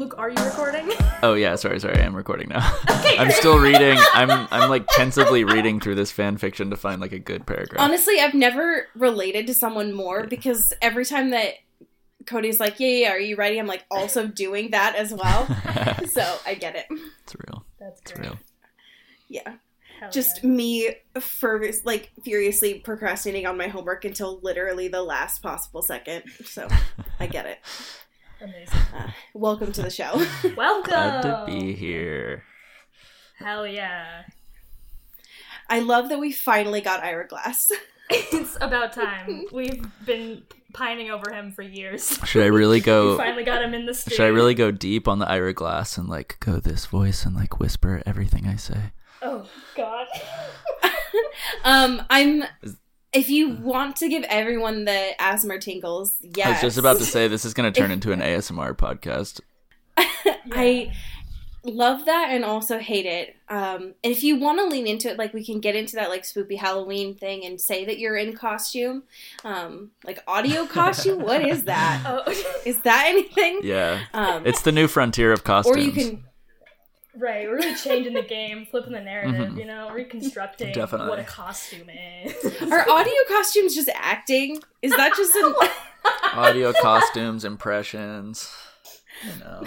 Luke, are you recording? Oh yeah, sorry, sorry, I'm recording now. I'm still reading. I'm I'm like pensively reading through this fan fiction to find like a good paragraph. Honestly, I've never related to someone more because every time that Cody's like, yeah, yeah, yeah, are you ready? I'm like also doing that as well. so I get it. it's real. That's It's real. Yeah. Hell Just yeah. me furious, like furiously procrastinating on my homework until literally the last possible second. So I get it. Amazing. Uh, welcome to the show. Welcome. Glad to be here. Hell yeah. I love that we finally got Ira Glass. It's about time. We've been pining over him for years. Should I really We go? finally got him in the studio. Should I really go deep on the Ira Glass and like go this voice and like whisper everything I say? Oh God. Um, I'm. Is- If you want to give everyone the asthma tingles, yes. I was just about to say this is going to turn into an ASMR podcast. I love that and also hate it. Um, and if you want to lean into it, like we can get into that like spoopy Halloween thing and say that you're in costume, um, like audio costume. what is that? Oh, Is that anything? Yeah, Um, it's the new frontier of costumes. or you can. Right. We're really changing the game, flipping the narrative. Mhm. You know, reconstructing Definitely. what a costume is. Are audio costumes just acting? Is that just an audio costumes, impressions. You know,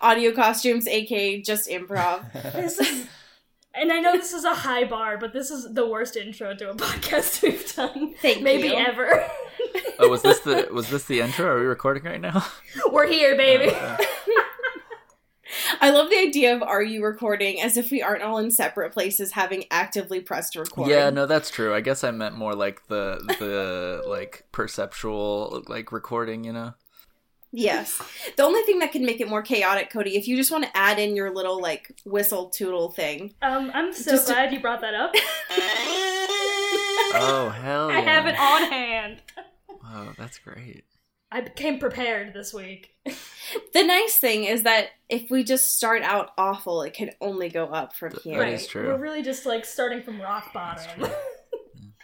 audio costumes, aka just improv? This is, and I know this is a high bar, but this is the worst intro to a podcast we've done, Thank maybe you. ever. oh, was this the was this the intro? Are we recording right now? We're here, baby. I love the idea of are you recording as if we aren't all in separate places having actively pressed record. Yeah, no, that's true. I guess I meant more like the the like perceptual like recording, you know. Yes. The only thing that can make it more chaotic, Cody, if you just want to add in your little like whistle tootle thing. Um, I'm so Just to- glad you brought that up. Oh hell! I have it on hand. Wow, that's great. I became prepared this week. The nice thing is that if we just start out awful, it can only go up from Th- here. That is true. We're really just like starting from rock bottom.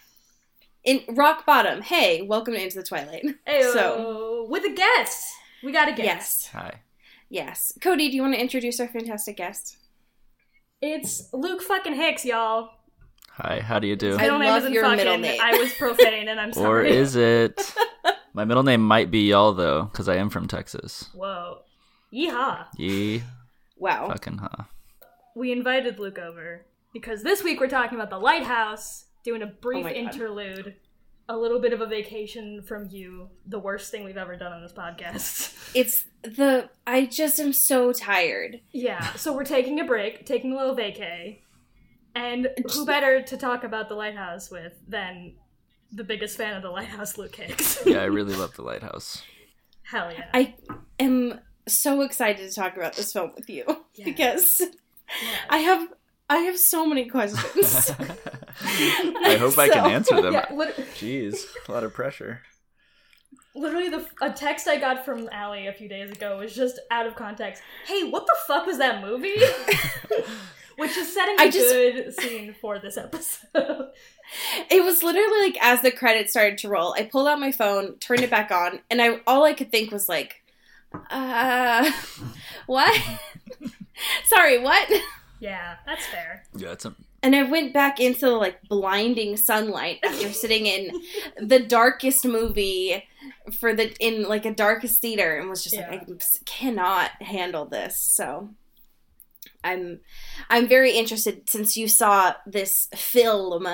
In rock bottom, hey, welcome to Into the Twilight. Ayo, So- with a guest. We got a guest. Yes. Hi. Yes. Cody, do you want to introduce our fantastic guest? It's Luke fucking Hicks, y'all. Hi. How do you do? His I middle name love isn't your fucking. middle name. I was profane, and I'm sorry. or is it? My middle name might be y'all though, because I am from Texas. Whoa. Yeehaw. Ye Wow. fucking huh. We invited Luke over because this week we're talking about the lighthouse, doing a oh brief Oh my God. interlude, a little bit of a vacation from you, the worst thing we've ever done on this podcast. It's the I just am so tired. yeah, so we're taking a break, taking a little vacay, and who better to talk about the lighthouse with than the biggest fan of the lighthouse, Luke Hicks? Yeah, I really love the lighthouse. Hell yeah. I am so excited to talk about this film with you Yeah. because Yeah. I have I have so many questions. I hope I can answer them. Yeah, lit- Jeez, a lot of pressure. literally the a text I got from Allie a few days ago was just out of context. Hey, what the fuck was that movie? Which is setting a I just- good scene for this episode. It was literally like as the credits started to roll, I pulled out my phone, turned it back on, and I all I could think was like, uh, what? Sorry, what? yeah, that's fair. Yeah, it's a And I went back into the like blinding sunlight after sitting in the darkest movie for the in like a darkest theater and was just Yeah. like I cannot handle this. So I'm I'm very interested since you saw this film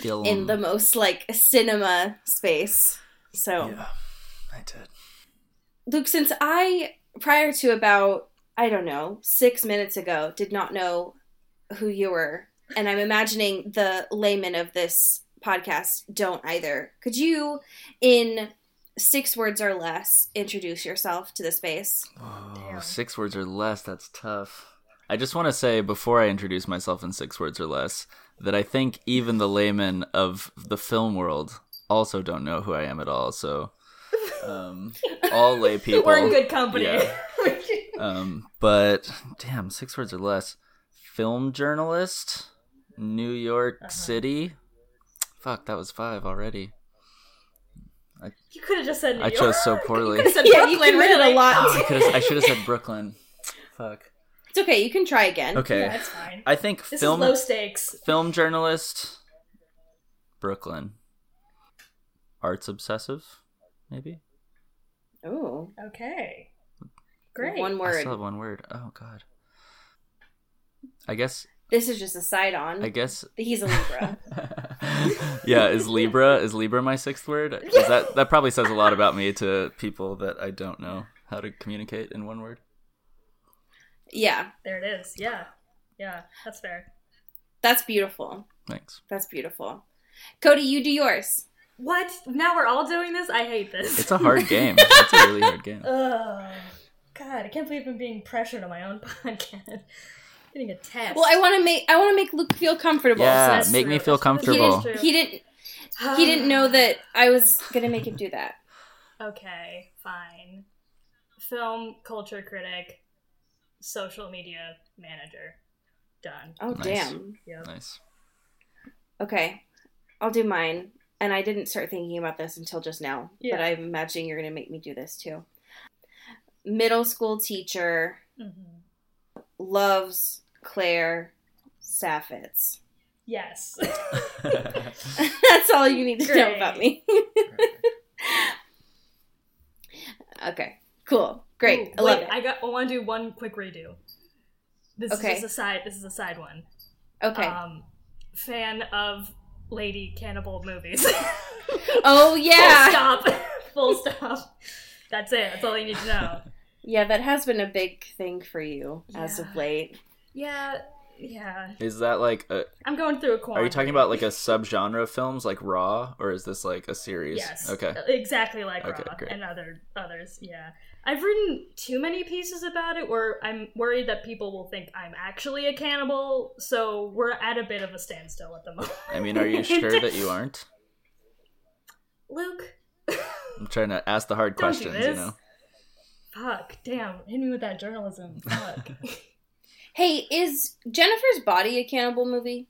film. in the most like cinema space. So Yeah, I did. Luke, since I prior to about I don't know six minutes ago did not know who you were, and I'm imagining the layman of this podcast don't either. Could you, in six words or less, introduce yourself to the space. Oh, Damn. six words or less. That's tough. I just want to say before I introduce myself in six words or less that I think even the laymen of the film world also don't know who I am at all. So, um, all lay people. We're in good company. Yeah. Um, but damn, six words or less. Film journalist, New York Uh-huh. City. Fuck, that was five already. you could have just said New York I York. chose so poorly. You could have said Yeah, you Brooklyn, committed really. a lot. I. I should have said Brooklyn. Fuck. It's okay. You can try again. Okay. Yeah, it's fine. I think This film is low stakes. film journalist, Brooklyn. Arts obsessive, maybe. Oh, Okay. Great. one word. I word. still have one word. Oh god. I guess. This is just a side on. I guess. He's a Libra. yeah, is Libra is Libra my sixth word? 'Cause that that probably says a lot about me to people that I don't know how to communicate in one word. Yeah, There it is. Yeah. Yeah, that's fair. that's beautiful. Thanks. That's beautiful. Cody, you do yours. What? Now we're all doing this? I hate this. It's a hard game. It's a really hard game. Ugh. God, I can't believe I'm being pressured on my own podcast. Getting a test. Well, I want to make I want to make Luke feel comfortable. Yeah, so That's make me true. feel That's comfortable. true. he didn't he didn't know that I was gonna make him do that. Okay, fine. Film culture critic, social media manager. Done. Oh Nice. damn. Yep. Nice. Okay, I'll do mine. And I didn't start thinking about this until just now, Yeah. but I'm imagining you're gonna make me do this too. Middle school teacher Mhm. loves Claire Saffitz. Yes. That's all you need to know about me. okay, cool, great. Ooh, I love wait, it. I got. I want to do one quick redo. This Okay. is a side. This is a side one. okay. Um, fan of lady cannibal movies. oh yeah, Full stop. Full stop. That's it. That's all you need to know. yeah. That has been a big thing for you as of late. Yeah. Yeah. Is that like a I'm going through a Are quandary. you talking about like a subgenre of films like Raw or is this like a series? Yes. Okay. Exactly like Okay, Raw great. and other others. Yeah. I've written too many pieces about it where I'm worried that people will think I'm actually a cannibal, so we're at a bit of a standstill at the moment. I mean, are you sure that you aren't? Luke, I'm trying to ask the hard Don't do questions, you know. fuck, damn, hit me with that journalism. Fuck. Hey, is Jennifer's Body a cannibal movie?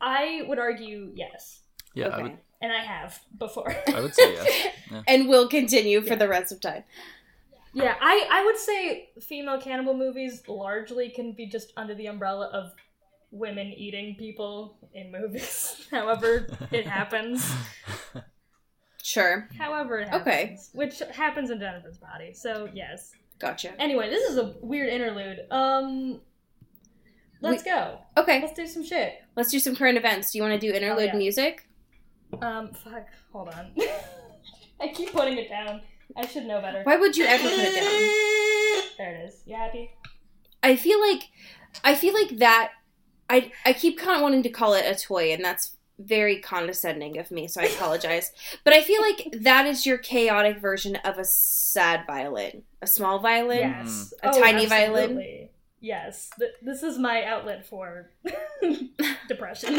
I would argue yes, Yeah, okay. I would and I have before. I would say yes. Yeah. and will continue for Yeah. the rest of time. Yeah, I, I would say female cannibal movies largely can be just under the umbrella of women eating people in movies. However it happens. Sure, However it happens. Okay. Which happens in Jennifer's body. So yes. gotcha. Anyway, this is a weird interlude. Um let's go. Okay, Let's do some shit. let's do some current events. Do you want to do interlude yeah. music? Um fuck, hold on. I keep putting it down. I should know better. Why would you ever put it down? There it is. You happy? I feel like I feel like that I I keep kind of wanting to call it a toy and that's very condescending of me so I apologize. but I feel like that is your chaotic version of a sad violin, a small violin. Yes. A Oh, tiny violin? Yes. Th- this is my outlet for depression.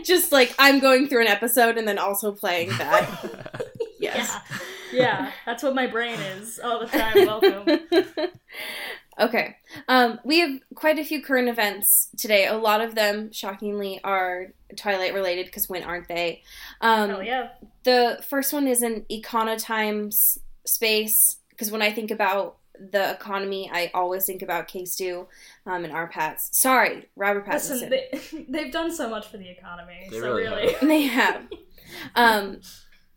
Just like I'm going through an episode and then also playing that. yes. Yeah. Yeah. That's what my brain is all the time. Welcome. okay. Um, we have quite a few current events today. A lot of them, shockingly, are Twilight related because when aren't they? Um, Hell yeah. The first one is an Econotimes space because when I think about the economy, I always think about K Stu um, and our Pats. Sorry, Robert Pattinson. Listen, they, they've done so much for the economy. They so really really. have. they have. Um,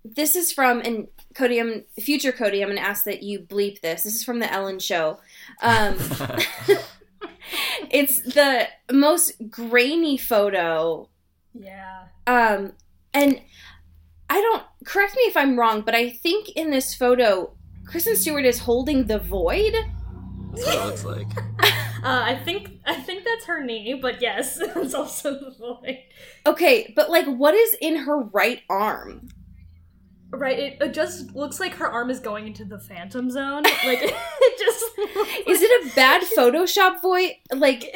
this is from and Cody, I'm future Cody. I'm going to ask that you bleep this. This is from the Ellen Show. Um, it's the most grainy photo Yeah. Um, and I don't correct me if I'm wrong, but I think in this photo, Kristen Stewart is holding the void. That's what it looks like. Uh, I think I think that's her knee, but yes, it's also the point. Okay, but like, what is in her right arm? Right, it, it just looks like her arm is going into the phantom zone. Like it just looks Is it a bad Photoshop void? Like,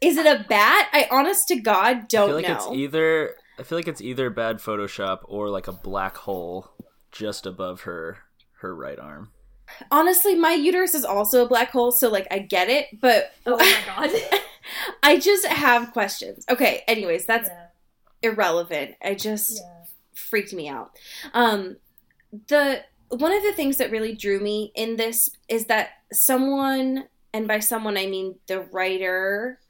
is it a bat? I honest to God don't feel like know. it's either I feel like it's either bad Photoshop or like a black hole just above her her right arm. Honestly, my uterus is also a black hole, so like I get it, but Oh my god. I just have questions. Okay, anyways, that's yeah, irrelevant. I just yeah. freaked me out. Um the one of the things that really drew me in this is that someone and by someone I mean the writer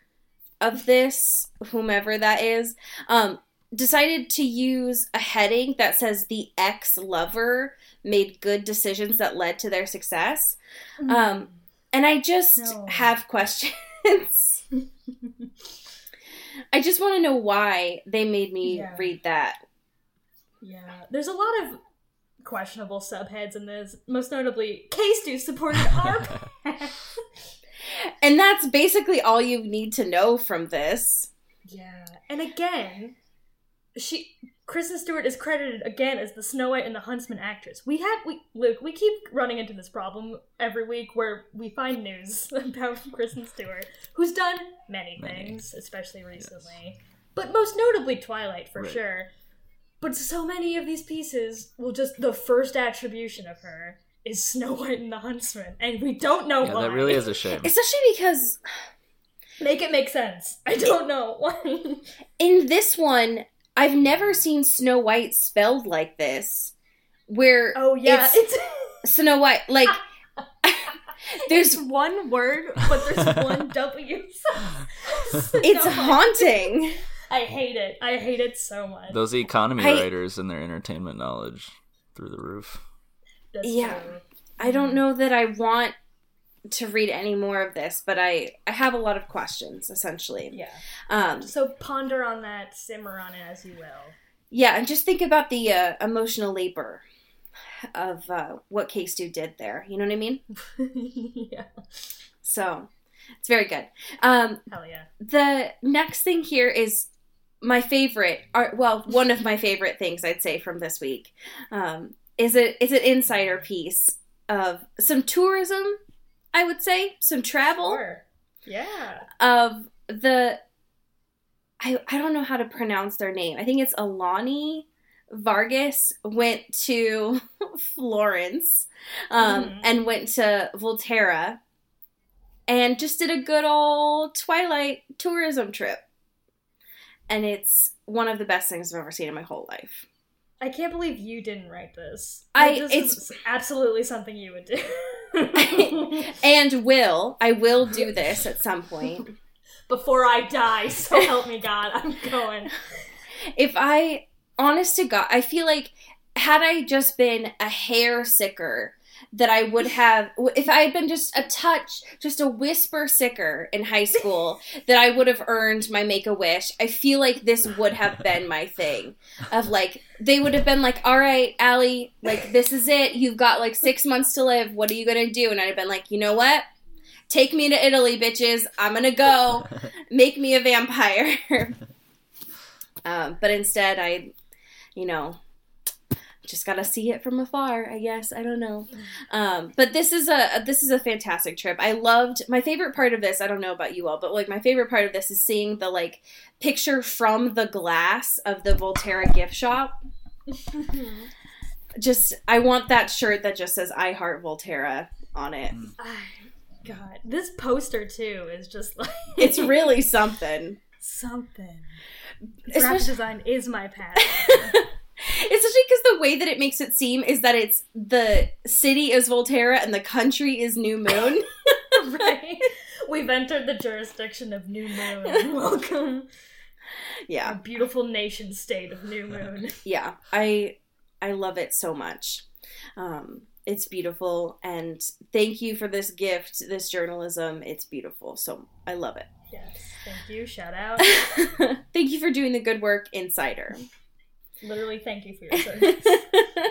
of this, whomever that is, um decided to use a heading that says the ex lover made good decisions that led to their success. Um, and I just No. have questions. I just want to know why they made me Yeah. read that. Yeah, there's a lot of questionable subheads in this. Most notably, K-Stu supported our path. And that's basically all you need to know from this. Yeah, and again, she Kristen Stewart is credited again as the Snow White and the Huntsman actress. We have we Luke, we keep running into this problem every week where we find news about Kristen Stewart, who's done many Many. things, especially recently, but most notably Twilight for Right. sure. But so many of these pieces will just the first attribution of her is Snow White and the Huntsman, and we don't know Yeah, why. that really is a shame. Especially because Make it make sense. I don't know why. in this one, I've never seen Snow White spelled like this. Where oh yeah, it's it's Snow White, like there's There's one word, but there's one W. it's No, haunting. I hate it. I hate it so much. Those economy I- writers and their entertainment knowledge through the roof. That's Yeah. true. I don't know that I want to read any more of this, but I I have a lot of questions essentially. Yeah. Um, So ponder on that, simmer on it as you will. yeah, and just think about the uh, emotional labor of uh, what K Stu did there. You know what I mean? yeah. So it's very good. Um, Hell yeah. the next thing here is my favorite or well one of my favorite things i'd say from this week um, is it is an insider piece of some tourism i would say some travel Sure. Yeah. of the I, I don't know how to pronounce their name i think it's alani vargas went to florence um, Mhm. and went to volterra and just did a good old twilight tourism trip and it's one of the best things i've ever seen in my whole life I can't believe you didn't write this. I- this it's- absolutely something you would do. and will i will do this at some point Before I die, so help me God, I'm going. if I, honest to God, I feel like had I just been a hair sicker, that I would have, if I had been just a touch, just a whisper sicker in high school, that I would have earned my make a wish. I feel like this would have been my thing. Of like, they would have been like, all right, Allie, like, this is it. You've got like six months to live. What are you going to do? And I'd have been like, you know what? Take me to Italy, bitches. I'm going to go. Make me a vampire. um, but instead, I, you know, just gotta see it from afar. I guess I don't know. Um, but this is a this is a fantastic trip. I loved my favorite part of this. I don't know about you all, but like my favorite part of this is seeing the like picture from the glass of the Volterra gift shop. Just I want that shirt that just says "I heart Volterra" on it. I- God, this poster too is just like It's really something. something. Especially- Graphic design is my passion. Especially because the way that it makes it seem is that it's the city is Volterra and the country is New Moon. right? We've entered the jurisdiction of New Moon. Welcome, yeah, a beautiful nation state of New Moon. yeah. I I love it so much. Um, it's beautiful, and thank you for this gift, this journalism. It's beautiful, so I love it. Yes, thank you. Shout out. thank you for doing the good work, Insider. Literally, thank you for your service.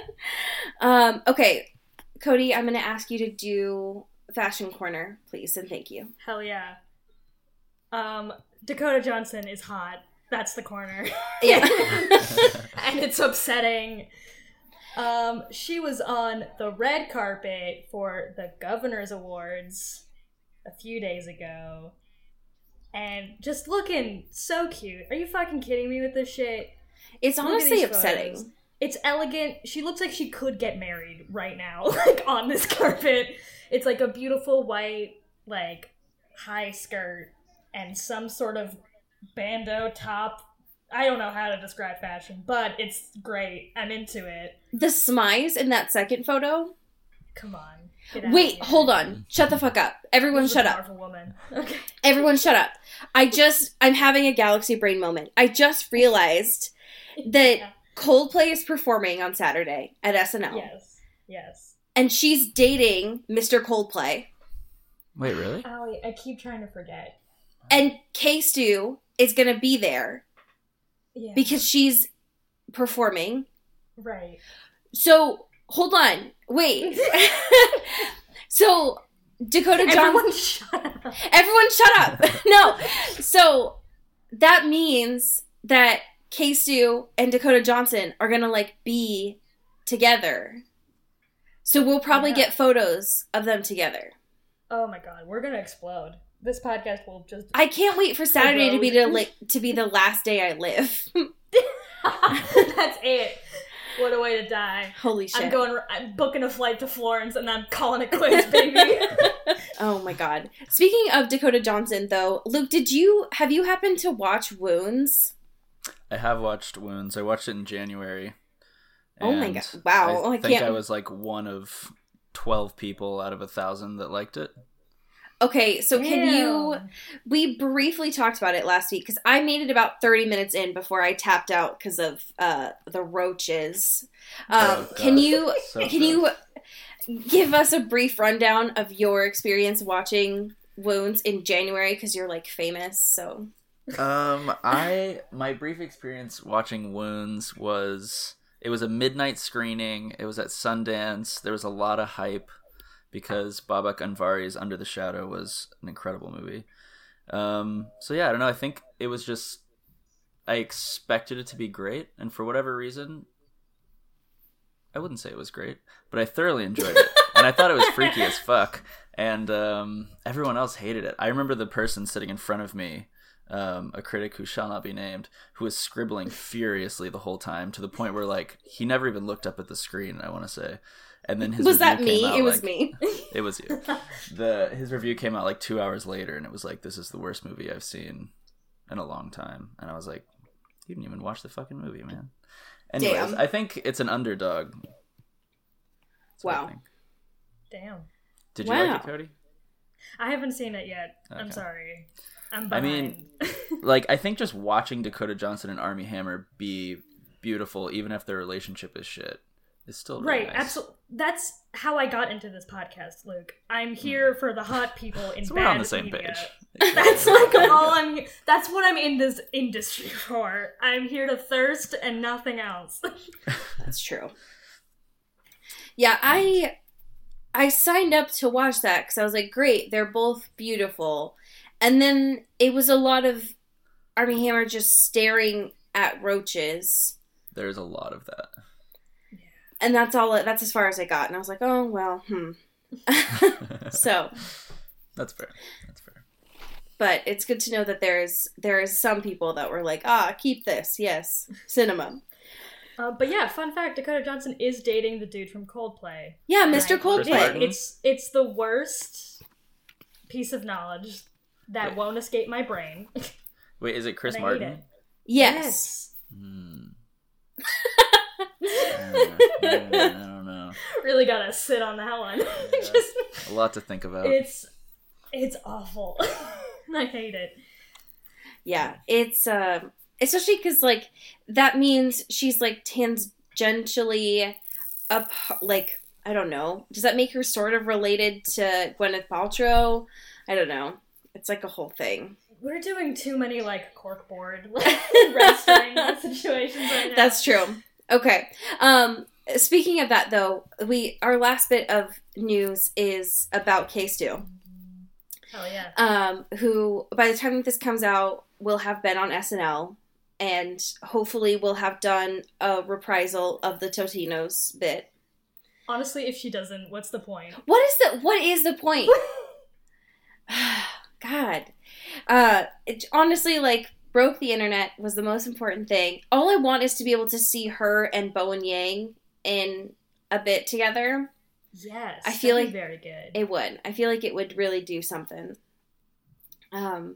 um, okay, Cody, I'm going to ask you to do Fashion Corner, please, and thank you. Hell yeah. Um, Dakota Johnson is hot. That's the corner. Yeah. and it's upsetting. Um, she was on the red carpet for the Governor's Awards a few days ago. And just looking so cute. Are you fucking kidding me with this shit? It's honestly upsetting. photos. It's elegant. She looks like she could get married right now, like on this carpet. It's like a beautiful white, like high skirt and some sort of bandeau top. I don't know how to describe fashion, but it's great. I'm into it. The smize in that second photo. Come on. Wait, hold on. Shut the fuck up. Everyone shut up. woman. Okay. Everyone shut up. I just I'm having a galaxy brain moment. I just realized that Yeah. Coldplay is performing on Saturday at SNL. Yes. Yes. And she's dating Mr. Coldplay. Wait, really? Allie, I keep trying to forget. And K Stu is gonna be there Yeah. because she's performing. right. So hold on. Wait. so Dakota Johnson Everyone shut up. Everyone shut up. no. So that means that K-Stu and Dakota Johnson are gonna like be together. So we'll probably Yeah. get photos of them together. Oh my god, we're gonna explode. This podcast will just I can't wait for Saturday to be the like to be the last day I live. That's it. What a way to die. Holy shit. I'm going. I'm booking a flight to Florence, and I'm calling it quits, baby. oh my god. Speaking of Dakota Johnson though, Luke, did you have you happened to watch Wounds? I have watched Wounds. I watched it in January. Oh my and God. Wow. I Oh, I think can't- I was like one of twelve people out of a thousand that liked it. Okay, so can you Damn. we briefly talked about it last week because I made it about 30 minutes in before I tapped out because of uh, the roaches. Um, Oh, can you So can you give us a brief rundown of your experience watching Wounds in January because you're like famous? So Um, I my brief experience watching Wounds was it was a midnight screening. It was at Sundance. There was a lot of hype because Babak Anvari's Under the Shadow was an incredible movie. Um, so yeah, I don't know. I think it was just I expected it to be great, and for whatever reason, I wouldn't say it was great, but I thoroughly enjoyed it, and I thought it was freaky as fuck. And um, everyone else hated it. I remember the person sitting in front of me um, a critic who shall not be named, who was scribbling furiously the whole time to the point where like he never even looked up at the screen. I want to say, and then his was that review came me? out, It was like- me. It was you. the his review came out like two hours later, and it was like this is the worst movie I've seen in a long time. And I was like, you didn't even watch the fucking movie, man. Anyways, Damn. I think it's an underdog. That's Wow. Damn. Did you like it, Cody? I haven't seen it yet. I'm sorry. I'm I mean, Like I think just watching Dakota Johnson and Armie Hammer be beautiful, even if their relationship is shit, is still really right. nice. Absolutely. That's how I got into this podcast, Luke. I'm hmm. here for the hot people in So bad we're on the same media. page. That's like all I'm. he- That's what I'm in this industry for. I'm here to thirst and nothing else. That's true. Yeah, I I signed up to watch that because I was like, great, they're both beautiful, and then it was a lot of Armie Hammer just staring at roaches, There's a lot of that. and that's all. That's as far as I got, and I was like, oh well, hmm. so, That's fair. That's fair. but it's good to know that there's there is some people that were like, ah, keep this, yes, cinema. Uh, but yeah, fun fact: Dakota Johnson is dating the dude from Coldplay. Yeah, Mr. I Chris hate it. Coldplay. It's it's the worst piece of knowledge that Wait. won't escape my brain. Wait, is it Chris And Martin? it. Yes. Hmm. Uh, I don't know. really gotta sit on that one. Just A lot to think about. it's it's awful. I hate it. Yeah, it's um especially because like that means she's like tangentially up like I don't know. Does that make her sort of related to Gwyneth Paltrow? I don't know. It's like a whole thing. We're doing too many like corkboard like wrestling situations right now. That's true. Okay. Um speaking of that though, we our last bit of news is about K Stu. Hell yeah. um, who by the time that this comes out will have been on SNL and hopefully will have done a reprisal of the Totinos bit. Honestly, if she doesn't, what's the point? What is the what is the point? God, uh, it, honestly, like broke the internet was the most important thing. All I want is to be able to see her and Bowen Yang in a bit together. Yes. I feel like very good. It would. I feel like it would really do something. Um,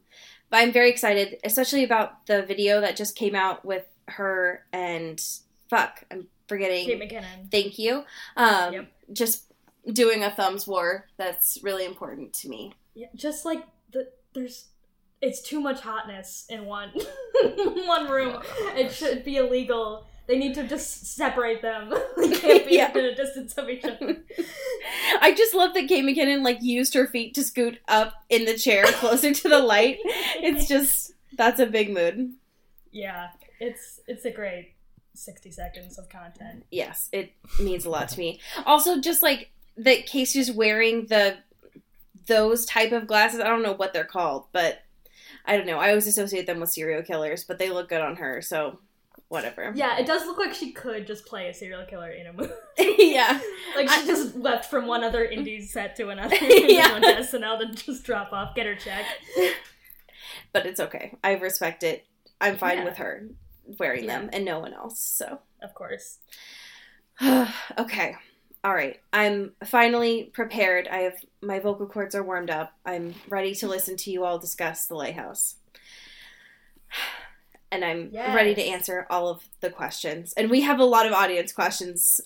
but I'm very excited, especially about the video that just came out with her and fuck, I'm forgetting. Kate McKinnon. Thank you. Um, Yep. just doing a thumbs war. That's really important to me. Yeah, just like the there's it's too much hotness in one one room. Oh, it should be illegal. They need to just separate them. they can't be Yeah. in a distance of each other. I just love that Kate McKinnon like used her feet to scoot up in the chair closer to the light. It's just that's a big mood. yeah, it's it's a great sixty seconds of content. Yes, it means a lot to me. Also, just like that Casey's wearing the those type of glasses. I don't know what they're called, but I don't know. I always associate them with serial killers, but they look good on her, so whatever. Yeah, it does look like she could just play a serial killer in a movie. yeah. Like she I- just left from one other indie set to another, Yeah. and just went to SNL to just drop off, get her check. But it's okay. I respect it. I'm fine Yeah. with her wearing Yeah. them and no one else. So Of course. okay. All right. I'm finally prepared. I have my vocal cords are warmed up. I'm ready to listen to you all discuss the lighthouse. And I'm Yes. ready to answer all of the questions. And we have a lot of audience questions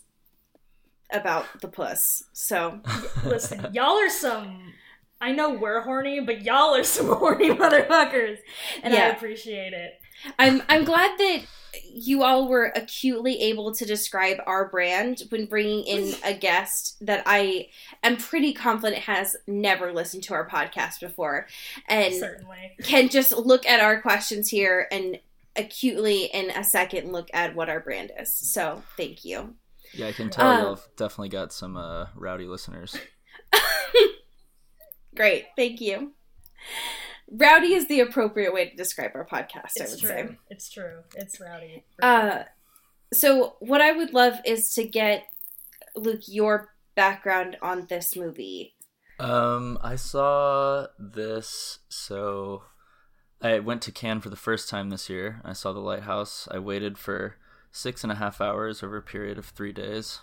about the puss. So, Listen, y'all are some. I know we're horny, but y'all are some horny motherfuckers, and I appreciate it. I'm I'm glad that you all were acutely able to describe our brand when bringing in a guest that I am pretty confident has never listened to our podcast before and Certainly. can just look at our questions here and acutely in a second look at what our brand is. So, thank you. Yeah, I can tell y'all have definitely got some uh, rowdy listeners. Great. Thank you. Rowdy is the appropriate way to describe our podcast, I It's would true. say. It's true. It's rowdy. for Uh, so what I would love is to get Luke your background on this movie. Um, I saw this. So I went to Cannes for the first time this year. I saw The Lighthouse. I waited for six and a half hours over a period of three days.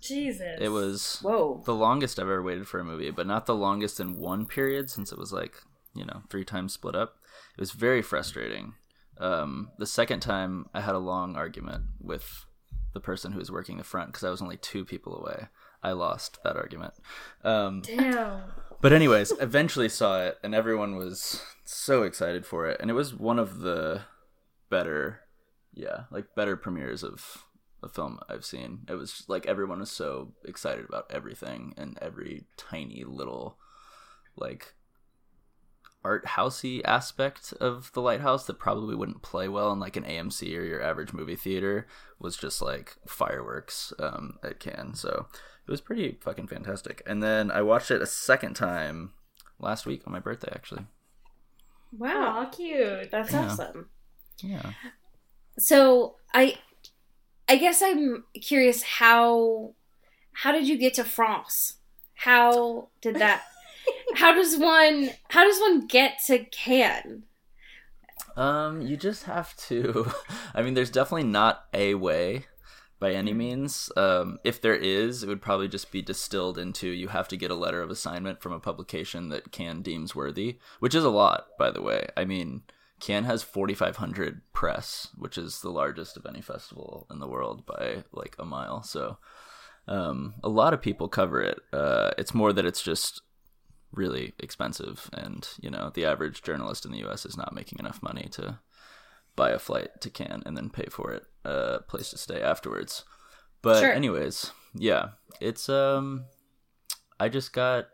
Jesus. It was Whoa. the longest I've ever waited for a movie, but not the longest in one period since it was like, you know, three times split up. It was very frustrating. Um, the second time, I had a long argument with the person who was working the front because I was only two people away. I lost that argument. Um, Damn. but anyways, eventually saw it, and everyone was so excited for it, and it was one of the better, yeah, like better premieres of a film I've seen. It was like everyone was so excited about everything and every tiny little, like, art housey aspect of the lighthouse that probably wouldn't play well in like an AMC or your average movie theater was just like fireworks um, at Cannes. So it was pretty fucking fantastic. And then I watched it a second time last week on my birthday, actually. Wow. Aw, cute. That's Yeah. awesome. Yeah. So I I guess I'm curious how how did you get to France? How did that how does one how does one get to Cannes? Um, you just have to. I mean, there's definitely not a way by any means. Um, if there is, it would probably just be distilled into you have to get a letter of assignment from a publication that Cannes deems worthy, which is a lot, by the way. I mean, Cannes has 4,500 press, which is the largest of any festival in the world by like a mile. So, um, a lot of people cover it. Uh, it's more that it's just really expensive and you know the average journalist in the US is not making enough money to buy a flight to Cannes and then pay for it a uh, place to stay afterwards but Sure. anyways yeah it's um I just got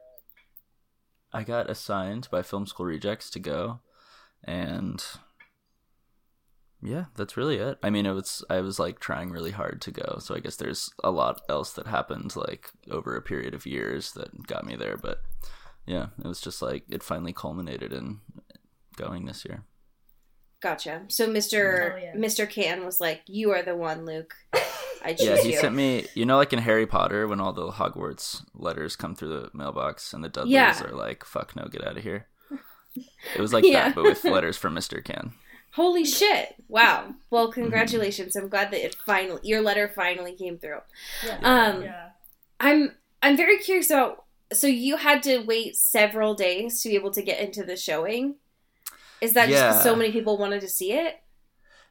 I got assigned by film school rejects to go and yeah that's really it i mean it was i was like trying really hard to go so i guess there's a lot else that happened like over a period of years that got me there but yeah, it was just like it finally culminated in going this year. Gotcha. So Mr. Yeah. Mr. Cannes was like, "You are the one, Luke. I choose Yeah, he you." sent me. You know, like in Harry Potter, when all the Hogwarts letters come through the mailbox, and the Dudleys Yeah. are like, "Fuck no, get out of here." It was like Yeah. that, but with letters from Mister Cannes. Holy shit! Wow. Well, congratulations. I'm glad that it finally your letter finally came through. Yeah. Um, yeah. I'm I'm very curious about. So you had to wait several days to be able to get into the showing. Is that just 'cause Yeah. so many people wanted to see it?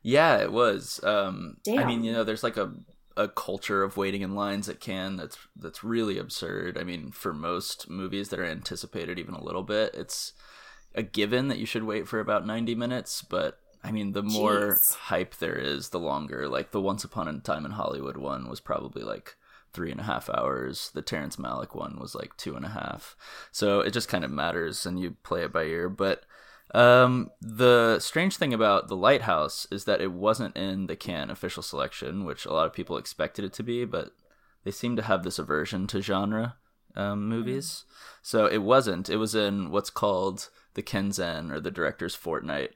Yeah, it was. Um, I mean, you know, there's like a a culture of waiting in lines at Cannes that's that's really absurd. I mean, for most movies that are anticipated even a little bit, it's a given that you should wait for about 90 minutes. But I mean, the more Jeez. hype there is, the longer. Like the Once Upon a Time in Hollywood one was probably like three and a half hours. The Terrence Malick one was like two and a half. So it just kind of matters, and you play it by ear. But um, the strange thing about the Lighthouse is that it wasn't in the Cannes official selection, which a lot of people expected it to be, but they seem to have this aversion to genre um, movies. So it wasn't. It was in what's called the Quinzaine or the Director's Fortnight,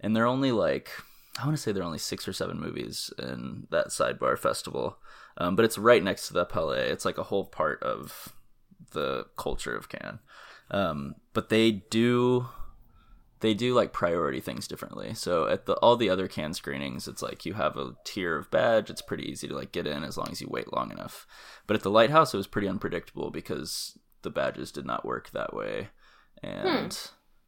and they're only like I want to say there are only six or seven movies in that sidebar festival, um, but it's right next to the Palais. It's like a whole part of the culture of Cannes. Um, but they do they do like priority things differently. So at the all the other Cannes screenings, it's like you have a tier of badge. It's pretty easy to like get in as long as you wait long enough. But at the lighthouse, it was pretty unpredictable because the badges did not work that way, and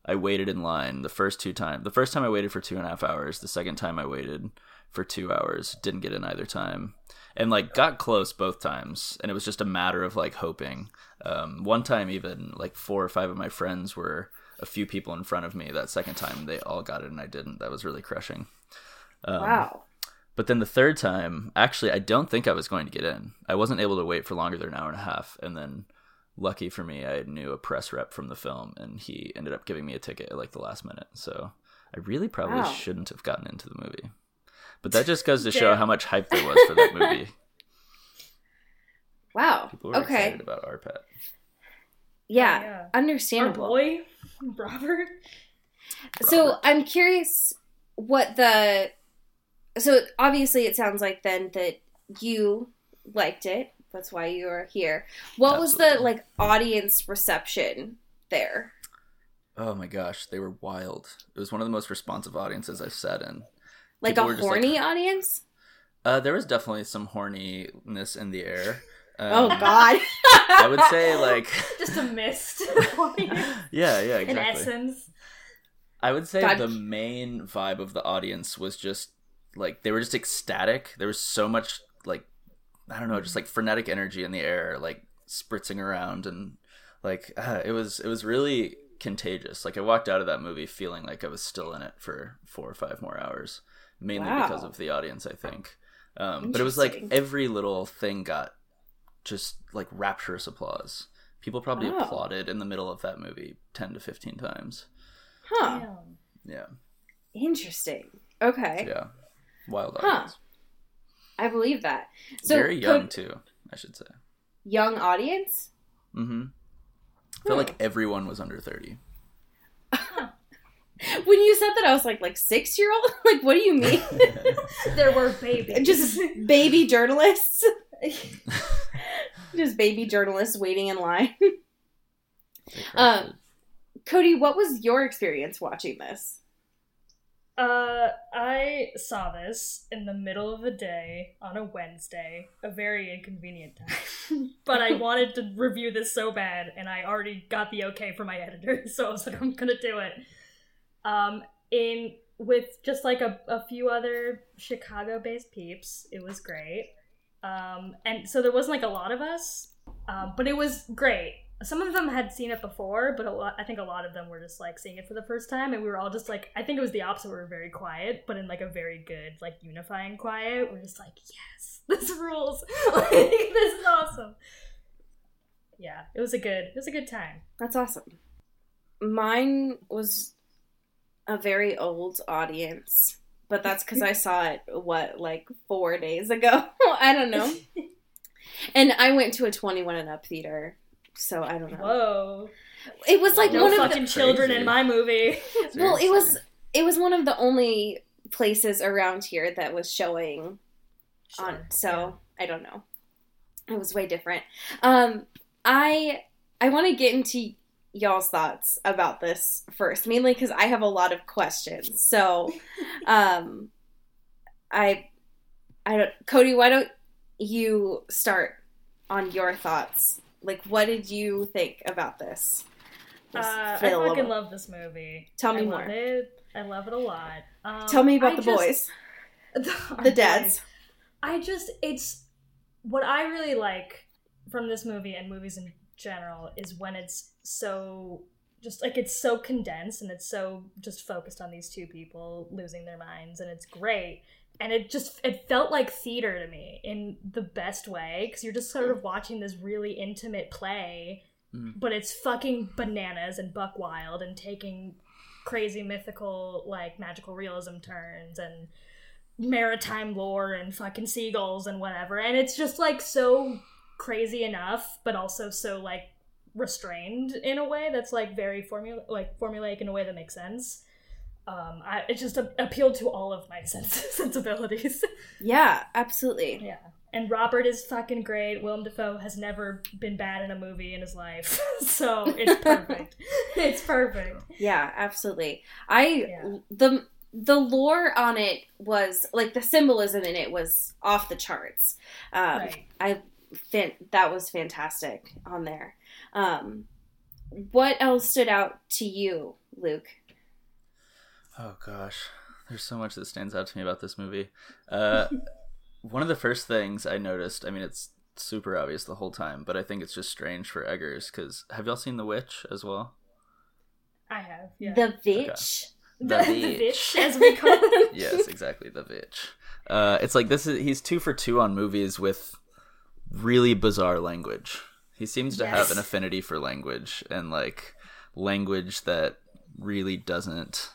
I waited in line the first two times. The first time I waited for two and a half hours. The second time I waited for two hours. Didn't get in either time, and like got close both times. And it was just a matter of like hoping. Um, one time, even like four or five of my friends were a few people in front of me that second time they all got it and i didn't that was really crushing um, wow. but then the third time actually i don't think i was going to get in i wasn't able to wait for longer than an hour and a half and then lucky for me i knew a press rep from the film and he ended up giving me a ticket at like the last minute so i really probably Wow. shouldn't have gotten into the movie but that just goes to show how much hype there was for that movie Wow. people were Okay. excited about rpet Yeah. Yeah. Our Understandable. boy, Robert. So Robert. I'm curious what the so obviously it sounds like then that you liked it. That's why you are here. What was the like audience reception there? oh my gosh they were wild it was one of the most responsive audiences i've sat in Like People a just like- horny audience? Uh, there was definitely some horniness in the air. Um, oh god. I would say like, Just a mist. yeah, yeah, In essence. I would say God. the main vibe of the audience was just like they were just ecstatic. There was so much like I don't know, just like frenetic energy in the air, like spritzing around, and like uh, it was it was really contagious. Like I walked out of that movie feeling like I was still in it for four or five more hours, mainly Wow. because of the audience. I think, um, but it was like every little thing got just like rapturous applause. People probably Oh. applauded in the middle of that movie ten to fifteen times. Huh. Damn. Yeah. Interesting. Okay. Yeah. Wild Huh. Audience. I believe that. So Very young could- too, I should say. young audience? Mm-hmm. I feel Hmm. like everyone was under thirty. When you said that I was like like 6 year old? like what do you mean? There were babies. Just baby journalists? Just baby journalists waiting in line. Um. Cody, what was your experience watching this? Uh, I saw this in the middle of the day on a Wednesday, a very inconvenient time. but I wanted to review this so bad, and I already got the okay from my editor, so I was like, I'm gonna do it. Um, in with just like a, a few other Chicago-based peeps, it was great. Um, and so there wasn't like a lot of us, um, but it was great. Some of them had seen it before, but a lot, I think a lot of them were just like seeing it for the first time, and we were all just like, I think it was the opposite. We were very quiet, but in like a very good, like unifying quiet. We're just like, yes, this rules. like, this is awesome. Yeah, it was a good, it was a good time. That's awesome. Mine was a very old audience, but that's because I saw it, what, like four days ago? I don't know. And I went to a 21 and up theater so I don't know. Whoa. It was like no one of the children Crazy. in my movie. well, it was it was one of the only places around here that was showing on so I don't know. It was way different. Um I I want to get into y'all's thoughts about this first, mainly cuz I have a lot of questions. So um I I don't Cody, why don't you start on your thoughts? Like what did you think about this? Uh, I fucking love this movie. Tell me I more. Love it. I love it a lot. Um, Tell me about I the just- boys, the boys. dads. I just it's what I really like from this movie and movies in general is when it's so just like it's so condensed and it's so just focused on these two people losing their minds and it's great and it just it felt like theater to me in the best way because you're just sort of watching this really intimate play Mm. but it's fucking bananas and buck wild and taking crazy mythical like magical realism turns and maritime lore and fucking seagulls and whatever and it's just like so crazy enough but also so like restrained in a way that's like very formula like formulaic in a way that makes sense um I, it just a- appealed to all of my sens- sensibilities Yeah, absolutely. yeah and robert is fucking great willem dafoe has never been bad in a movie in his life so it's perfect it's perfect Yeah, absolutely. I Yeah. the the lore on it was like the symbolism in it was off the charts. Um, right I fin- that was fantastic on there. Um, what else stood out to you, Luke? Oh gosh, there's so much that stands out to me about this movie. Uh, one of the first things I noticed, I mean, it's super obvious the whole time, but I think it's just strange for Eggers because have y'all seen The Witch as well? i have yeah The Vitch. The the Vitch. bitch as we call it yes, exactly, The Witch. Uh, it's like this is he's two for two on movies with really bizarre language. He seems to have an affinity for language and like language that really doesn't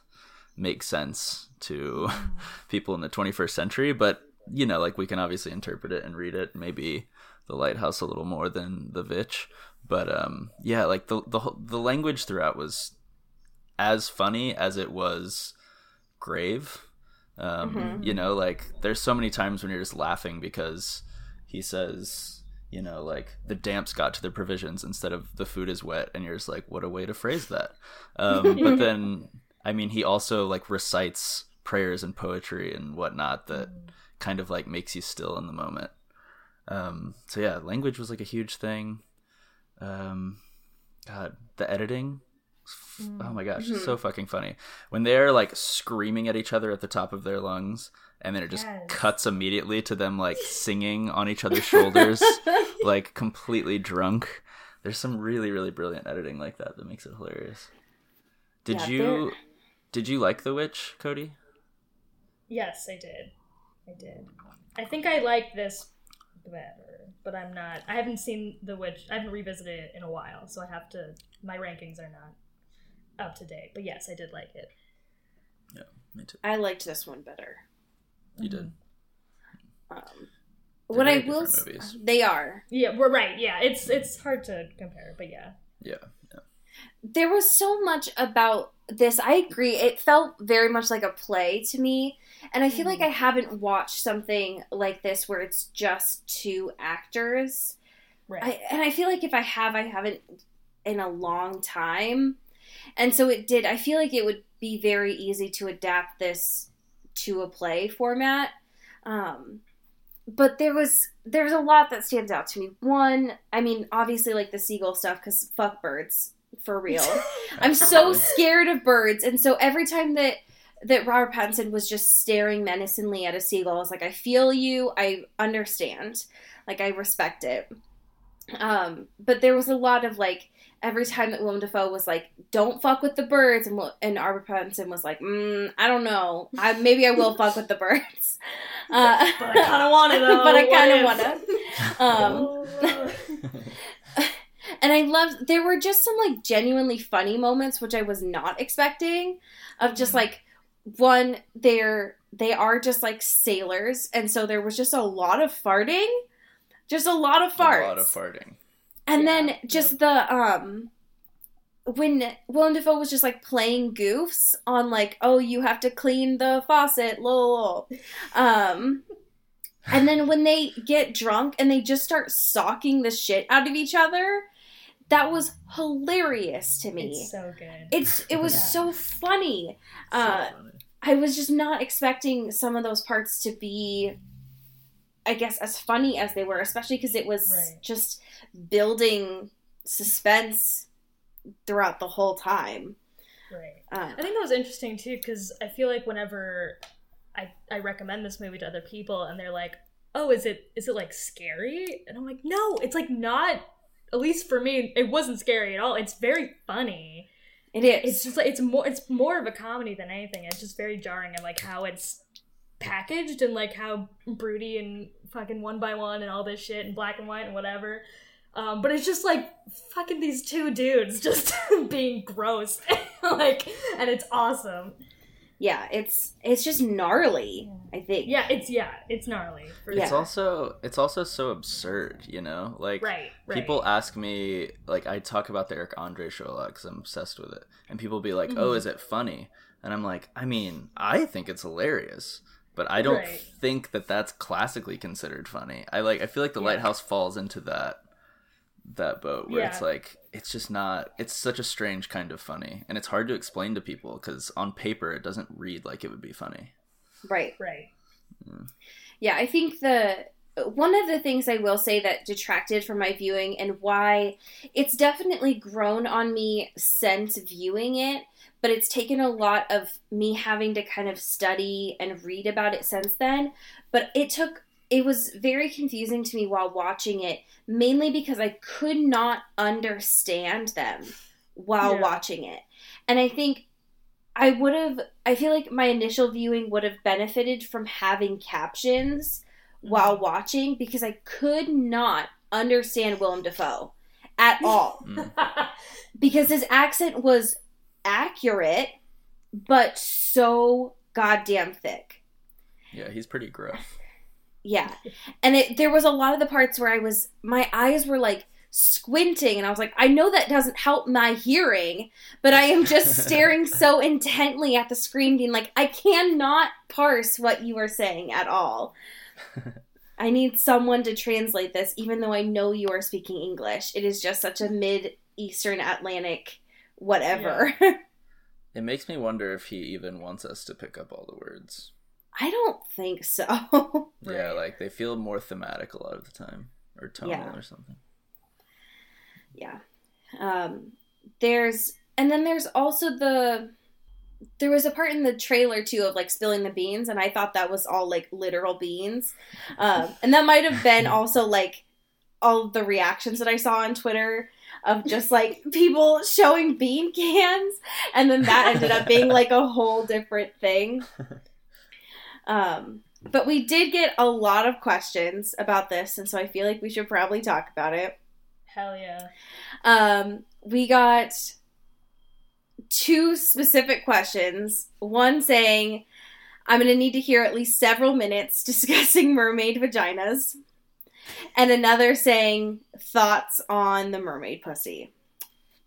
make sense to people in the 21st century, but you know, like we can obviously interpret it and read it. Maybe the lighthouse a little more than the Vitch, but um, yeah, like the the whole- the language throughout was as funny as it was grave. Um, Mhm. You know, like there's so many times when you're just laughing because he says, you know, like the damps got to the provisions instead of the food is wet, and you're just like, what a way to phrase that. Um, but then, I mean, he also like recites prayers and poetry and whatnot that kind of like makes you still in the moment. Um, so yeah, language was like a huge thing. Um, God, the editing. Oh my gosh, it's so fucking funny when they're like screaming at each other at the top of their lungs, and then it just Yes. cuts immediately to them like singing on each other's shoulders, like completely drunk. There's some really really brilliant editing like that that makes it hilarious. Did Yeah, you did you like The Witch, Cody? Yes, I did. I did. I think I like this better, but I'm not. I haven't seen The Witch. I haven't revisited it in a while, so I have to. My rankings are not up to date. But yes, I did like it. Yeah, me too. I liked this one better. You did. Um, They're what I will, different s- movies. they are. Yeah, we're right. Yeah, it's it's hard to compare, but yeah. Yeah. There was so much about this. I agree. It felt very much like a play to me. And I feel like I haven't watched something like this where it's just two actors. Right. I, and I feel like if I have, I haven't in a long time. And so it did. I feel like it would be very easy to adapt this to a play format. Um, but there was there's a lot that stands out to me. One, I mean, obviously like the seagull stuff because fuck birds for real. I'm so scared of birds, and so every time that that Robert Pattinson was just staring menacingly at a seagull, I was like, I feel you, I understand, like I respect it. Um, but there was a lot of like every time that Willem Dafoe was like, "Don't fuck with the birds," and Will- and Robert Pattinson was like, mm, "I don't know, I maybe I will fuck with the birds." Uh, But I kind of want to but I kind of want to. Um, and I loved there were just some like genuinely funny moments which I was not expecting of just Mhm. like one they're they are just like sailors and so there was just a lot of farting just a lot of farts A lot of farting. And Yeah, then just the um when Willem Dafoe was just like playing goofs on like, oh, you have to clean the faucet, lol. Um and then when they get drunk and they just start socking the shit out of each other, that was hilarious to me. It's so good. It's it was Yeah. so funny. So Uh, funny. I was just not expecting some of those parts to be, I guess, as funny as they were, especially because it was Right. just building suspense throughout the whole time. right. Uh, I think that was interesting too because I feel like whenever I I recommend this movie to other people and they're like, "Oh, is it is it like scary?" And I'm like, "No, it's like not." At least for me, it wasn't scary at all. It's very funny. it is. It's just like it's more it's more of a comedy than anything. It's just very jarring and like how it's packaged and like how broody and fucking one by one and all this shit and black and white and whatever. Um, but it's just like fucking these two dudes just being gross, like, and it's awesome. Yeah, it's it's just gnarly. I think. Yeah, it's yeah, it's gnarly. For Yeah. It's also it's also so absurd, you know. Like right, right. people ask me, like I talk about the Eric Andre show a lot because I'm obsessed with it, and people be like, "Oh, Mhm. is it funny?" And I'm like, I mean, I think it's hilarious, but I don't Right. think that that's classically considered funny. I like I feel like the Yeah. Lighthouse falls into that that boat where it's like it's just not it's such a strange kind of funny and it's hard to explain to people because on paper it doesn't read like it would be funny Right. right. Mm. Yeah, I think the one of the things I will say that detracted from my viewing and why it's definitely grown on me since viewing it, but it's taken a lot of me having to kind of study and read about it since then. But it took it was very confusing to me while watching it, mainly because I could not understand them while Yeah. watching it. And I think I would have I feel like my initial viewing would have benefited from having captions while watching because I could not understand Willem Dafoe at all Mm. because his accent was accurate but so goddamn thick. yeah he's pretty gruff Yeah. And it there was a lot of the parts where I was my eyes were like squinting and I was like, I know that doesn't help my hearing, but I am just staring so intently at the screen being like, I cannot parse what you are saying at all. I need someone to translate this, even though I know you are speaking English. It is just such a mid Eastern Atlantic whatever. it makes me wonder if he even wants us to pick up all the words I don't think so. yeah like they feel more thematic a lot of the time or tonal Yeah. or something. Yeah. Um there's and then there's also the there was a part in the trailer too of like spilling the beans and i thought that was all like literal beans. Um and that might have been also like all the reactions that i saw on twitter of just like people showing bean cans and then that ended up being like a whole different thing um but we did get a lot of questions about this and so i feel like we should probably talk about it Hell yeah. um, we got two specific questions. One saying, I'm going to need to hear at least several minutes discussing mermaid vaginas. And another saying, thoughts on the mermaid pussy.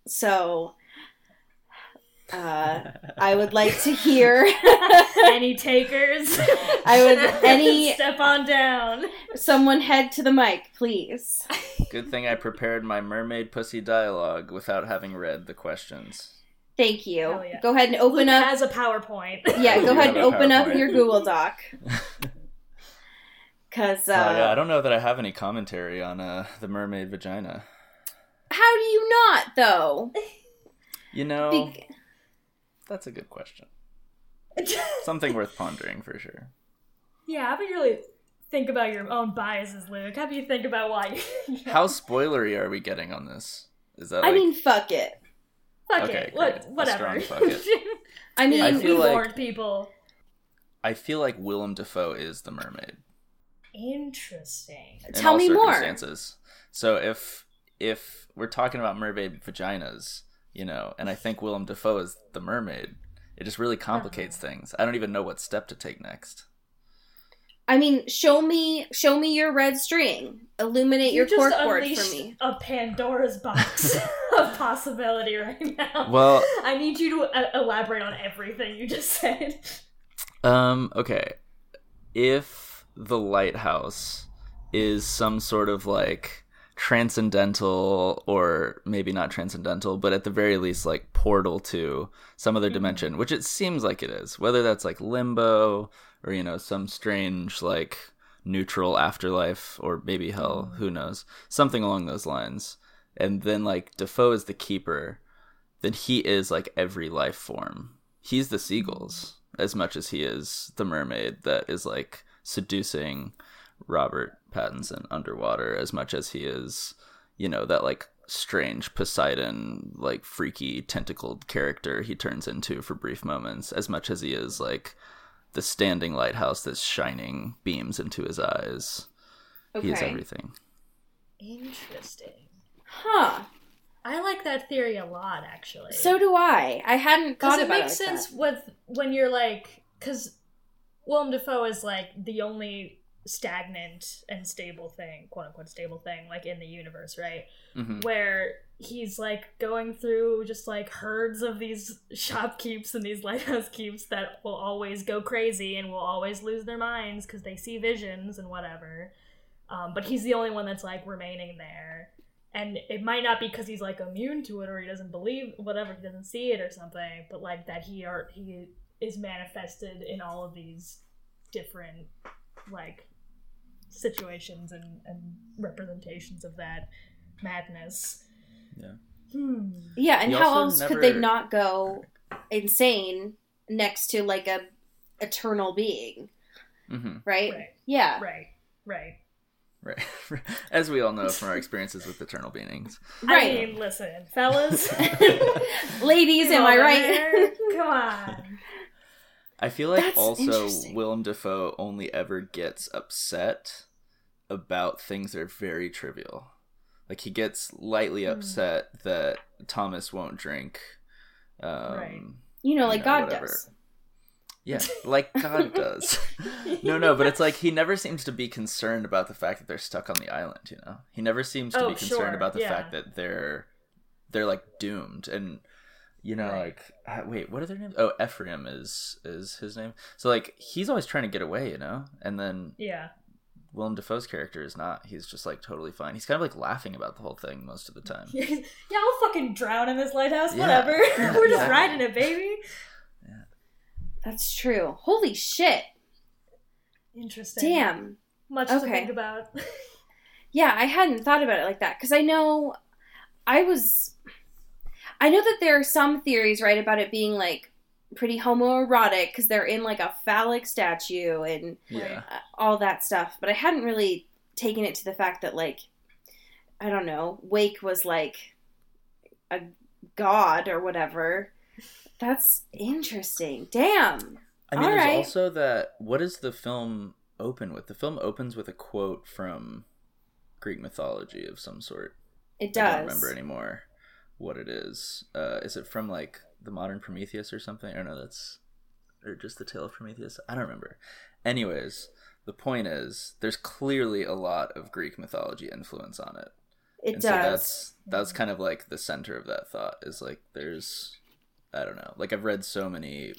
So, uh, I would like to hear Any takers? I would- any- step on down. someone head to the mic, please. good thing i prepared my mermaid pussy dialogue without having read the questions Thank you. Yeah. Go ahead and open Luke up. as a PowerPoint. Yeah, go ahead and have a open up your Google Doc. Cause uh, Oh, yeah, I don't know that I have any commentary on uh, the mermaid vagina. how do you not though? You know, Be- that's a good question. Something worth pondering for sure. yeah, how about you really think about your own biases, Luke? How about you think about why? How spoilery are we getting on this? Is that I mean, fuck it. Fuck Okay, it. What, great. A whatever. fuck it. I mean, I we feel like- warned people. I feel like Willem Dafoe is the mermaid. Interesting. in Tell all me more. circumstances. So if if we're talking about mermaid vaginas, you know, and I think Willem Dafoe is the mermaid, it just really complicates Uh-huh. things. I don't even know what step to take next. I mean, show me, show me your red string. Illuminate your You just corkboard for me. A Pandora's box of possibility right now. Well, I need you to uh, elaborate on everything you just said. Um, okay. If the lighthouse is some sort of like transcendental or maybe not transcendental, but at the very least like portal to some other mm-hmm. dimension, which it seems like it is, whether that's like limbo or you know some strange like neutral afterlife or maybe hell, mm-hmm. who knows. Something along those lines. And then like Dafoe is the keeper, then he is like every life form. He's the seagulls mm-hmm. as much as he is the mermaid that is like seducing Robert Pattinson underwater as much as he is, you know, that like strange Poseidon, like freaky tentacled character he turns into for brief moments, as much as he is like the standing lighthouse that's shining beams into his eyes. He is everything. Interesting. Huh. I like that theory a lot, actually. So do I. I hadn't because thought it about makes it like sense that. with when you're like, because Willem Dafoe is like the only stagnant and stable thing, quote unquote stable thing, like in the universe, right? hmm Where he's like going through just like herds of these shopkeeps and these lighthouse keeps that will always go crazy and will always lose their minds because they see visions and whatever. Um, but he's the only one that's like remaining there. And it might not be because he's like immune to it or he doesn't believe whatever he doesn't see it or something, but like that he are he is manifested in all of these different like situations and, and representations of that madness. Yeah. Hmm. Yeah, and He how also else could they not go insane next to like a eternal being, hmm right? Right. Yeah. Right. Right. Right. As we all know from our experiences with eternal beings. Right. I mean, listen, fellas. Ladies, am I right? there? Come on. I feel like That's also. Willem Dafoe only ever gets upset about things that are very trivial. Like he gets lightly Hmm. upset that Thomas won't drink. Um, Right. you know, like know, God whatever. does. Yeah, like God does. no, no, but it's like he never seems to be concerned about the fact that they're stuck on the island. You know, he never seems to Oh, be concerned sure, about the yeah. fact that they're they're like doomed and you know Right. like uh, wait what are their names oh ephraim is is his name so like he's always trying to get away you know and then Yeah. willem dafoe's character is not he's just like totally fine he's kind of like laughing about the whole thing most of the time yeah, I'll fucking drown in this lighthouse. Yeah. Whatever. Yeah, We're just exactly. riding it, baby. Yeah. That's true. Holy shit. Interesting. Damn. Much to think about. Yeah, I hadn't thought about it like that because I know I was. I know that there are some theories, right, about it being like pretty homoerotic because they're in like a phallic statue and yeah uh, all that stuff, but I hadn't really taken it to the fact that like I don't know, Wake was like a god or whatever. That's interesting. Damn. i mean All there's right. also that what does the film open with the film opens with a quote from greek mythology of some sort It I does. don't remember anymore what it is. Uh, is it from like the modern Prometheus or something? Or know. that's or just the tale of Prometheus. I don't remember. Anyways, the point is, there's clearly a lot of Greek mythology influence on it. It and does. so that's that's kind of like the center of that thought is like there's I don't know. Like I've read so many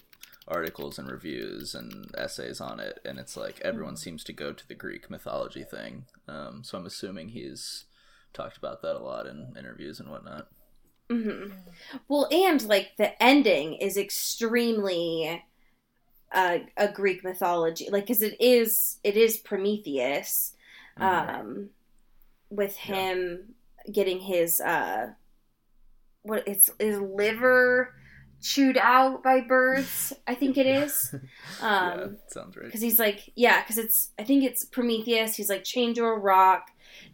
articles and reviews and essays on it and it's like everyone seems to go to the Greek mythology thing. Um, so I'm assuming he's talked about that a lot in interviews and whatnot. Hmm Well, and like the ending is extremely uh, a Greek mythology, like because it is it is Prometheus, Mhm. um, with Yeah. him getting his uh, what it's his liver chewed out by birds. I think it is. yeah, Um, sounds right. because he's like yeah because it's i think it's prometheus he's like chained to a rock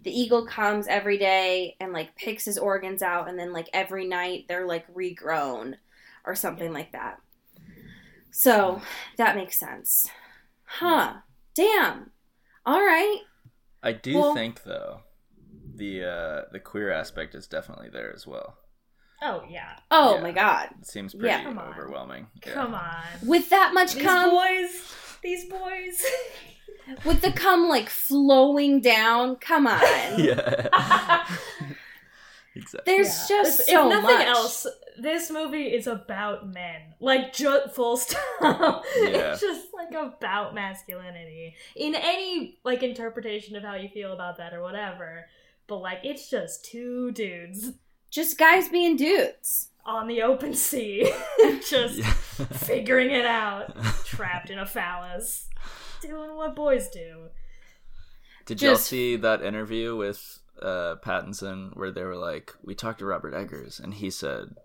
the eagle comes every day and like picks his organs out and then like every night they're like regrown or something like that so that makes sense huh damn all right I do well- think though the uh, the queer aspect is definitely there as well. oh yeah. oh Yeah. my god It seems pretty Yeah. Come overwhelming. Yeah. Come on. with that much come These cum boys. These boys. with the cum like flowing down. Come on. yeah. exactly. There's Yeah. just if, so if nothing much. else, this movie is about men. Like, ju- full stop. Yeah. it's just like about masculinity in any like interpretation of how you feel about that or whatever. But like, it's just two dudes Just guys being dudes. on the open sea, just figuring it out, trapped in a phallus, doing what boys do. Did y'all see that interview with uh, Pattinson where they were like, "We talked to Robert Eggers, and he said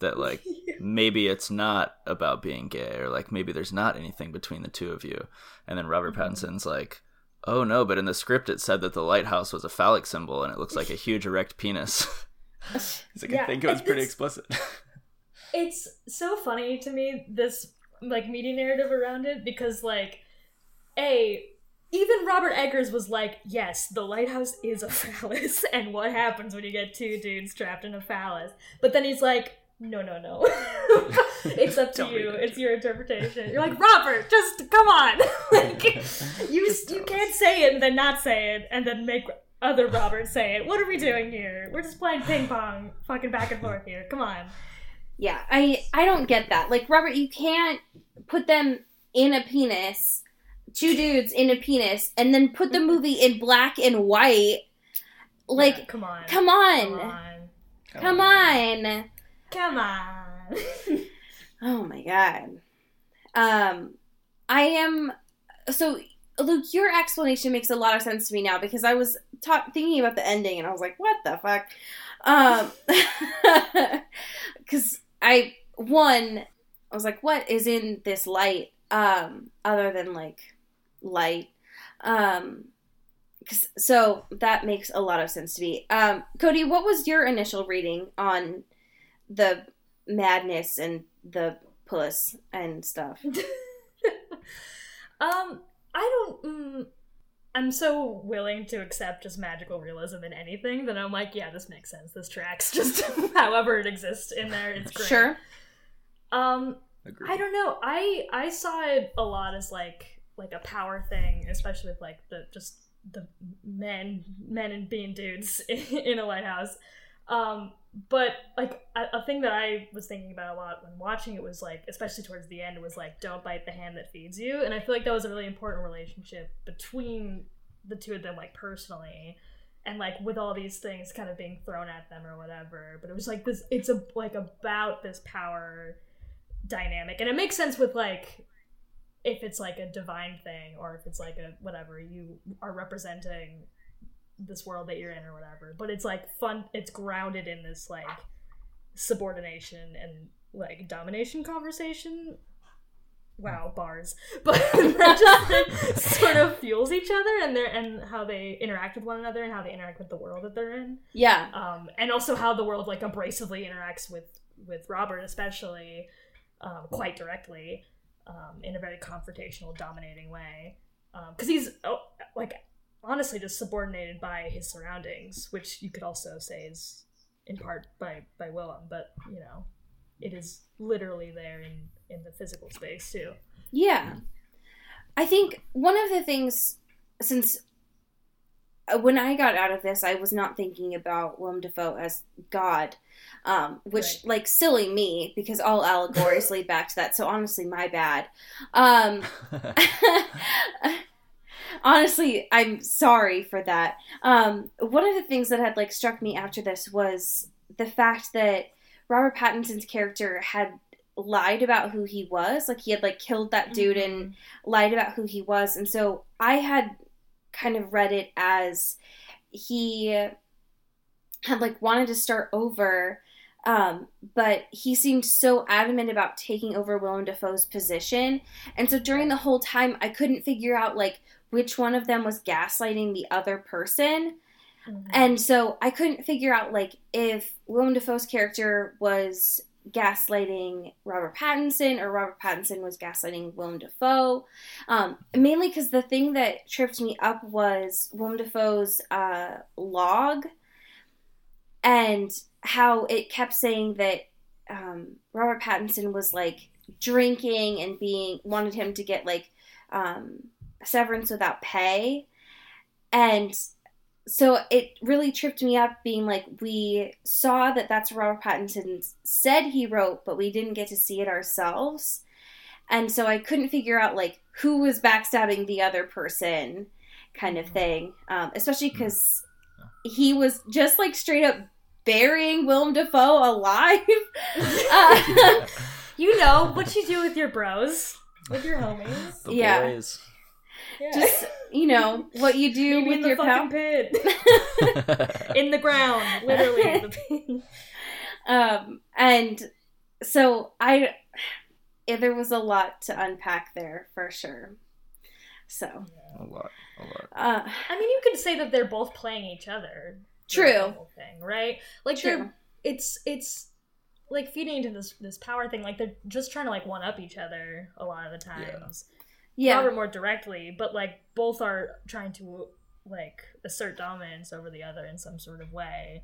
that like maybe it's not about being gay, or like maybe there's not anything between the two of you." And then Robert Mhm. Pattinson's like, "Oh no, but in the script it said that the lighthouse was a phallic symbol, and it looks like a huge erect penis." He's like, Yeah, "I think it was pretty explicit." it's so funny to me this like media narrative around it because like a even Robert Eggers was like, yes, the lighthouse is a phallus, and what happens when you get two dudes trapped in a phallus? But then he's like, no, no, no. it's up to you. It's your interpretation. You're like, Robert, just come on. like, you Just you can't say it and then not say it and then make other Robert say it. What are we doing here? We're just playing ping pong, fucking back and forth here. Come on. Yeah, I I don't get that. Like Robert, you can't put them in a penis, two dudes in a penis, and then put the movie in black and white. Like, Yeah, come on. come Come on, on. come on. Come on. Oh my god. Um, I am so Luke. Your explanation makes a lot of sense to me now because I was ta- thinking about the ending and I was like, what the fuck? Um, because I one I was like, what is in this light? Um, other than like light. Um, so that makes a lot of sense to me. Um, Cody, what was your initial reading on the madness and the puss and stuff? um, I don't. Mm, I'm so willing to accept just magical realism in anything that I'm like, yeah, this makes sense. This tracks. Just however it exists in there, it's great. Sure. Um, Agreed. I don't know. I I saw it a lot as like like a power thing, especially with like the just the men men and being dudes in a lighthouse. Um, but like a, a thing that I was thinking about a lot when watching it was like, especially towards the end, was like, don't bite the hand that feeds you, and I feel like that was a really important relationship between the two of them, like personally. And like with all these things kind of being thrown at them or whatever, but it was like this. It's a like about this power dynamic and it makes sense with like if it's like a divine thing or if it's like a whatever you are representing this world that you're in or whatever. But it's like fun it's grounded in this like subordination and like domination conversation. Wow bars. But that just like, sort of fuels each other and their and how they interact with one another and how they interact with the world that they're in. Yeah. um, and also how the world like abrasively interacts with with Robert, especially um, quite directly, um, in a very confrontational, dominating way, because he's oh, like honestly just subordinated by his surroundings, which you could also say is in part by by Willem, but you know, it is literally there in in the physical space too. Yeah. I think one of the things, since when I got out of this, I was not thinking about Willem Dafoe as God, um, which, Right. like, silly me, because all allegories lead back to that. So, honestly, my bad. Um, honestly i'm sorry for that um one of the things that had like struck me after this was the fact that robert pattinson's character had lied about who he was like he had like killed that dude and lied about who he was and so i had kind of read it as he had like wanted to start over um, but he seemed so adamant about taking over Willem Dafoe's position. And so during the whole time, I couldn't figure out like which one of them was gaslighting the other person. Mhm. And so I couldn't figure out like if Willem Dafoe's character was gaslighting Robert Pattinson or Robert Pattinson was gaslighting Willem Dafoe. Um, mainly because the thing that tripped me up was Willem Dafoe's uh, log and how it kept saying that um, Robert Pattinson was like drinking and being wanted him to get like um, severance without pay. And so it really tripped me up being like, we saw that that's Robert Pattinson said he wrote, but we didn't get to see it ourselves. And so I couldn't figure out like who was backstabbing the other person kind of thing. Um, especially because he was just like straight up burying Willem Dafoe alive. uh, You know what you do with your bros, with your homies. The Yeah. boys. Yeah. just you know what you do Maybe with in the your fucking pal. pit, in the ground, literally. The- um, and so I, yeah, there was a lot to unpack there for sure. So, a lot, a lot. uh, I mean, you could say that they're both playing each other. True. the whole thing, right? Like True. they're it's it's like feeding into this this power thing. Like they're just trying to like one up each other a lot of the times. yeah, Robert more directly, but like both are trying to like assert dominance over the other in some sort of way.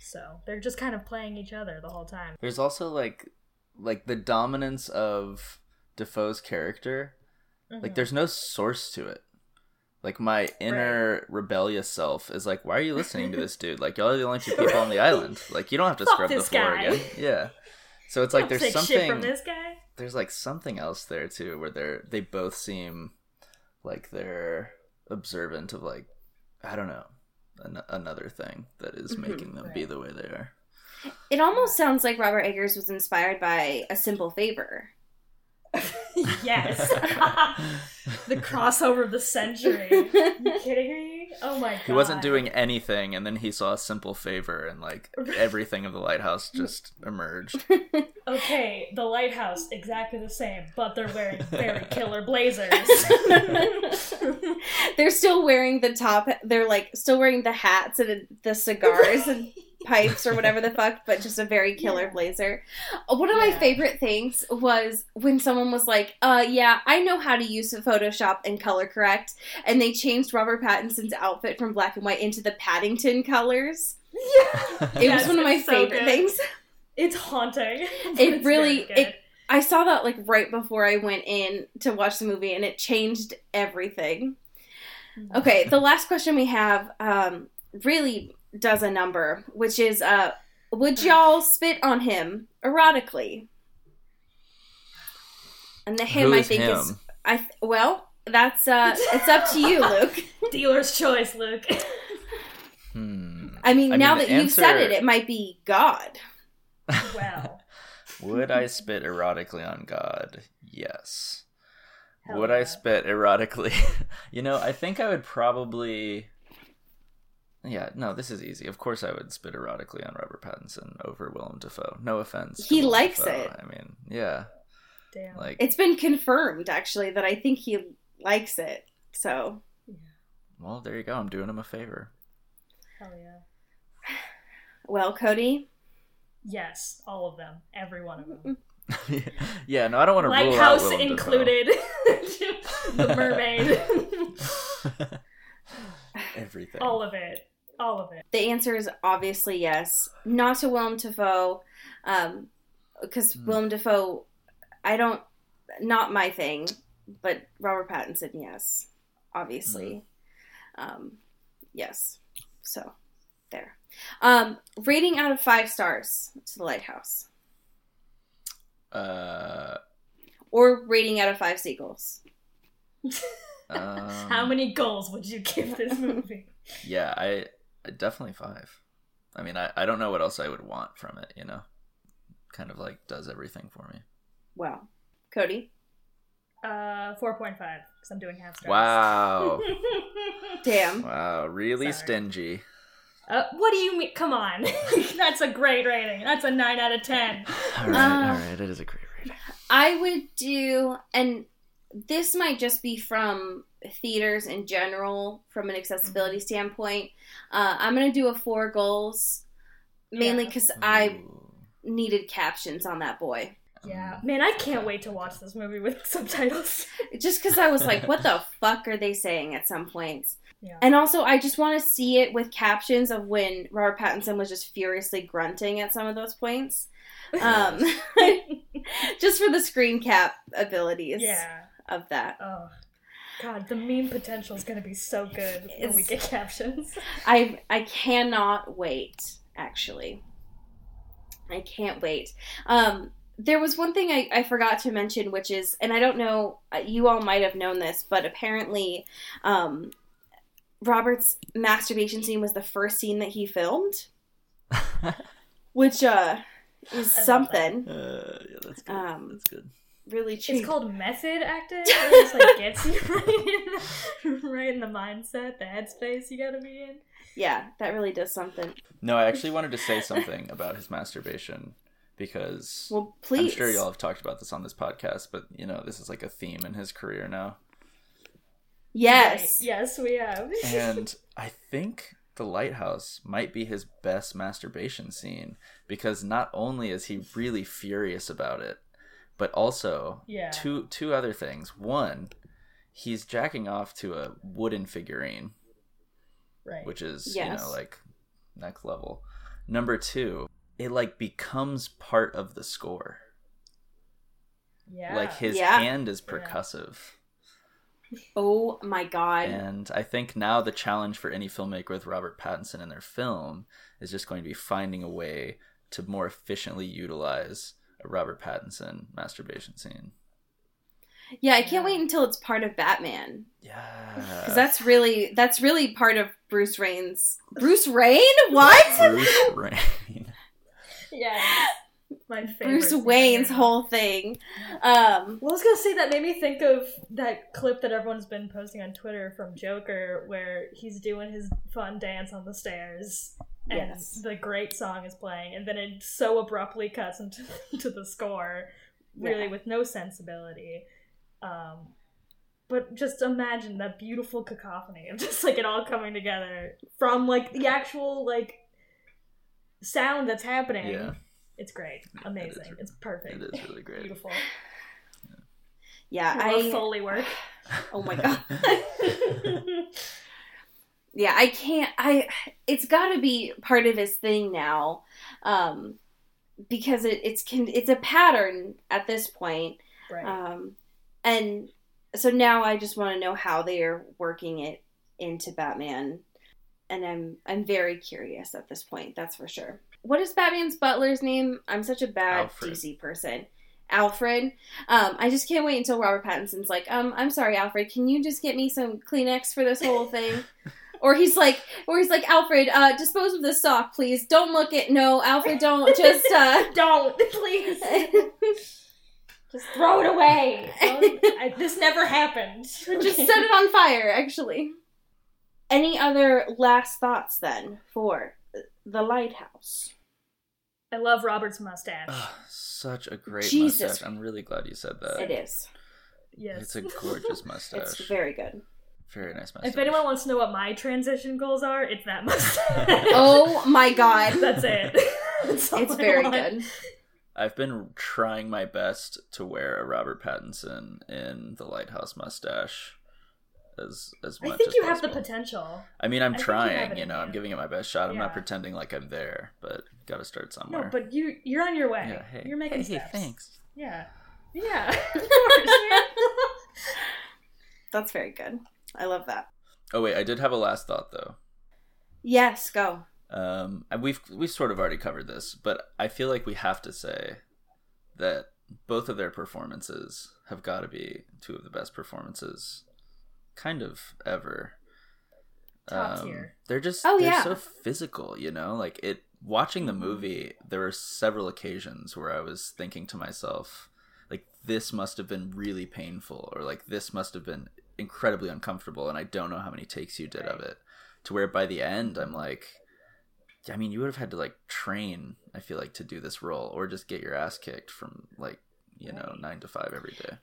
So they're just kind of playing each other the whole time. There's also like, like the dominance of Dafoe's character. Like, Mhm. there's no source to it. Like my inner rebellious self is like, why are you listening to this dude? Like y'all are the only two people on the island. Like you don't have to Fuck scrub the floor guy. again. Yeah. So it's like there's something from this guy. There's like something else there too where they're they both seem like they're observant of like I don't know an- another thing that is Mhm. making them be the way they are. it almost sounds like Robert Eggers was inspired by A Simple Favor. yes. the crossover of the century. you kidding me? Oh my god. He wasn't doing anything, and then he saw a simple favor, and like everything of the lighthouse just emerged. Okay, the lighthouse exactly the same, but they're wearing very killer blazers. they're still wearing the top. They're like still wearing the hats and the cigars and pipes or whatever the fuck, but just a very killer Yeah. blazer. Uh, One of my favorite things was when someone was like, "Uh, yeah, I know how to use Photoshop and color correct," and they changed Robert Pattinson's outfit from black and white into the Paddington colors. yeah. It Yes, was one of my so favorite things. It's haunting. It it's really- it- I saw that like right before I went in to watch the movie, and it changed everything. Okay, the last question we have um, really does a number, which is uh, would y'all spit on him erotically? And the him Who I think him? is I well, that's uh it's up to you, Luke. Dealer's choice, Luke. Hmm. I mean, I now mean, that the you've said it, it might be God. Well. Would I spit erotically on God? Yes. Hell Would yeah. I spit erotically? you know, I think I would probably. Yeah, no, this is easy. Of course, I would spit erotically on Robert Pattinson over Willem Dafoe. No offense. He Willem likes Dafoe. it. I mean, yeah, Damn. like It's been confirmed actually that I think he likes it. So Well, there you go. I'm doing him a favor. Hell yeah. well, Cody, Yes, all of them. Every one of them. yeah, no, I don't want to rule out Lighthouse Willem included. the mermaid. Everything. all of it. All of it. the answer is obviously yes. Not to Willem Dafoe, um, because Hmm. Willem Dafoe, I don't, not my thing, but Robert Pattinson, said yes, obviously, Hmm. um, yes. So there. Um, rating out of five stars to the Lighthouse, Uh, or rating out of five seagulls. um, How many goals would you give this movie? Yeah, I, I definitely five. I mean, I, I don't know what else I would want from it. You know, kind of like does everything for me. Wow, Cody. Uh, four point five because I'm doing half stars. Wow, Damn. wow, really Sorry. stingy. uh, what do you mean? Come on, that's a great rating. That's a nine out of ten. All right, Uh, all right, it is a great rating. I would do, and this might just be from theaters in general, from an accessibility standpoint. Uh, I'm going to do a four goals, mainly Yeah. because I needed captions on that boy. Yeah, man, I can't wait to watch this movie with subtitles. Just because I was like, what the fuck are they saying at some points? Yeah. And also, I just want to see it with captions of when Robert Pattinson was just furiously grunting at some of those points. Um, just for the screen cap abilities yeah. of that. Oh, God, the meme potential is gonna be so good when we get captions. I I cannot wait. Actually, I can't wait. Um, there was one thing I, I forgot to mention, which is, and I don't know, uh, you all might have known this, but apparently, um, Robert's masturbation scene was the first scene that he filmed, which uh is love something Uh, yeah, that's good. Um, that's good. Really cheap. It's called method acting. It just like gets you right in, the, right in the mindset, the headspace you gotta be in. yeah, that really does something. No, I actually wanted to say something about his masturbation because Well, please. I'm sure y'all have talked about this on this podcast, but you know, this is like a theme in his career now. Yes. Right. Yes, we have. And I think The Lighthouse might be his best masturbation scene because not only is he really furious about it, but also Yeah. two two other things. One, he's jacking off to a wooden figurine, right. which is Yes. you know like next level. Number two, it like becomes part of the score. yeah. Like his Yeah. hand is Yeah. percussive. Oh my god. And I think now the challenge for any filmmaker with Robert Pattinson in their film is just going to be finding a way to more efficiently utilize a Robert Pattinson masturbation scene. Yeah, I can't wait until it's part of Batman Yeah. because that's really that's really part of Bruce Wayne's Bruce Wayne. What? Bruce Wayne. yeah. My favorite. Bruce scene Wayne's ever. whole thing. Um, Well, I was gonna say that made me think of that clip that everyone's been posting on Twitter from Joker, where he's doing his fun dance on the stairs, and Yes. the great song is playing, and then it so abruptly cuts into to the score, really Yeah. with no sensibility. Um, but just imagine that beautiful cacophony of just like it all coming together from like the actual like sound that's happening. Yeah, It's great, amazing, it's perfect, it is really great. beautiful. yeah, I love I. Foley work. Oh my god. Yeah, I can't. I. It's got to be part of his thing now, um, because it, it's can. It's a pattern at this point. right. Um, and so now I just want to know how they are working it into Batman, and I'm I'm very curious at this point. That's for sure. What is Batman's butler's name? I'm such a bad Alfred. DC person. Alfred. Um, I just can't wait until Robert Pattinson's like, um, I'm sorry, Alfred. Can you just get me some Kleenex for this whole thing? or he's like, or he's like, Alfred, uh, dispose of this sock, please. Don't look at. No, Alfred, don't. Just uh, Don't, please. Just throw it away. I, this never happened. Just set it on fire, actually. Any other last thoughts then for the lighthouse? I love Robert's mustache. Such a great Jesus. mustache. I'm really glad you said that. It is. yes. It's a gorgeous mustache. It's very good. Very nice mustache. if anyone wants to know what my transition goals are, it's that mustache. Oh my god. That's it. That's It's very good. I've been trying my best to wear a Robert Pattinson in the lighthouse mustache as as much. I much think as you have the potential. I mean, I'm I think you trying. You know, I'm giving it my best shot. I'm not pretending like I'm there, but got to start somewhere. No, but you you're on your way. yeah, hey, you're making hey, hey, steps. thanks. Yeah. Yeah. Course. That's very good. I love that. Oh wait, I did have a last thought though. Yes, go. Um, and we've we've sort of already covered this, but I feel like we have to say that both of their performances have got to be two of the best performances, kind of ever. Top Um, tier. They're just Oh, they're yeah. so physical, you know. Like it. Watching the movie, there were several occasions where I was thinking to myself, like this must have been really painful, or like this must have been incredibly uncomfortable, and I don't know how many takes you did of it. To where by the end, I'm like, I mean, you would have had to like train. I feel like to do this role, or just get your ass kicked from like you know nine to five every day.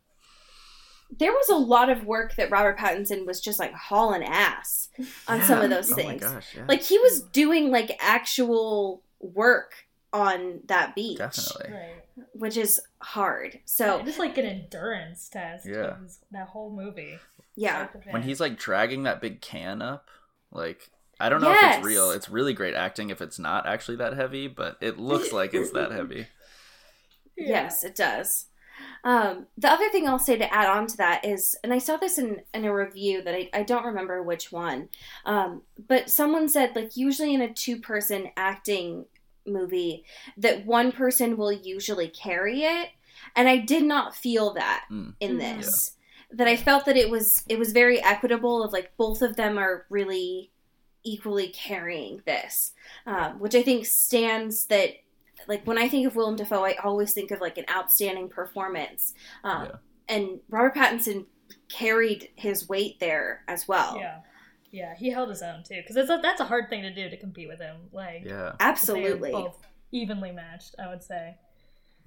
There was a lot of work that Robert Pattinson was just like hauling ass on some of Yeah. those Oh my things. gosh, yeah. Like he was doing like actual work on that beach, definitely. Right. which is hard. Yeah, So just like an endurance test. Yeah. That whole movie. yeah, when he's like dragging that big can up like i don't know if it's real it's really great acting if it's not actually that heavy but it looks like it's that heavy Yeah. yes, it does. Um, the other thing I'll say to add on to that is, and I saw this in, in a review that I, I don't remember which one, um, but someone said, like, usually in a two person acting movie, that one person will usually carry it. And I did not feel that Mm. in Mhm. this. That I felt that it was it was very equitable of like both of them are really equally carrying this, um, which I think stands that like when I think of Willem Dafoe, I always think of like an outstanding performance, um, Yeah. and Robert Pattinson carried his weight there as well. Yeah, yeah, he held his own too because that's a, that's a hard thing to do to compete with him. Like, Yeah, Absolutely, both evenly matched. I would say.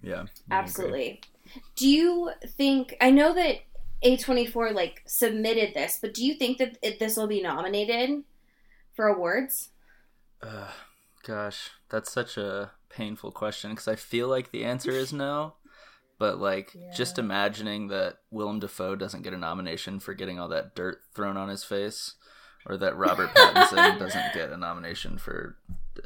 yeah, I agree. absolutely. Do you think? I know that A twenty four like submitted this, but do you think that it, this will be nominated for awards? Uh, gosh, that's such a painful question because I feel like the answer is no. But like, just imagining that Willem Dafoe doesn't get a nomination for getting all that dirt thrown on his face, or that Robert Pattinson doesn't get a nomination for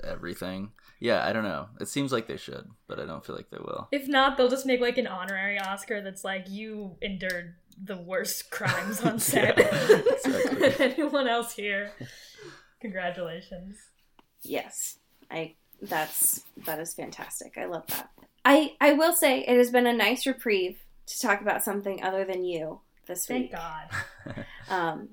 everything. Yeah, I don't know. It seems like they should, but I don't feel like they will. If not, they'll just make like an honorary Oscar that's like you endured the worst crimes on set Yeah, anyone else here. Congratulations. Yes, I. That's that is fantastic. I love that. I I will say it has been a nice reprieve to talk about something other than you this Thank week. Thank God. Um,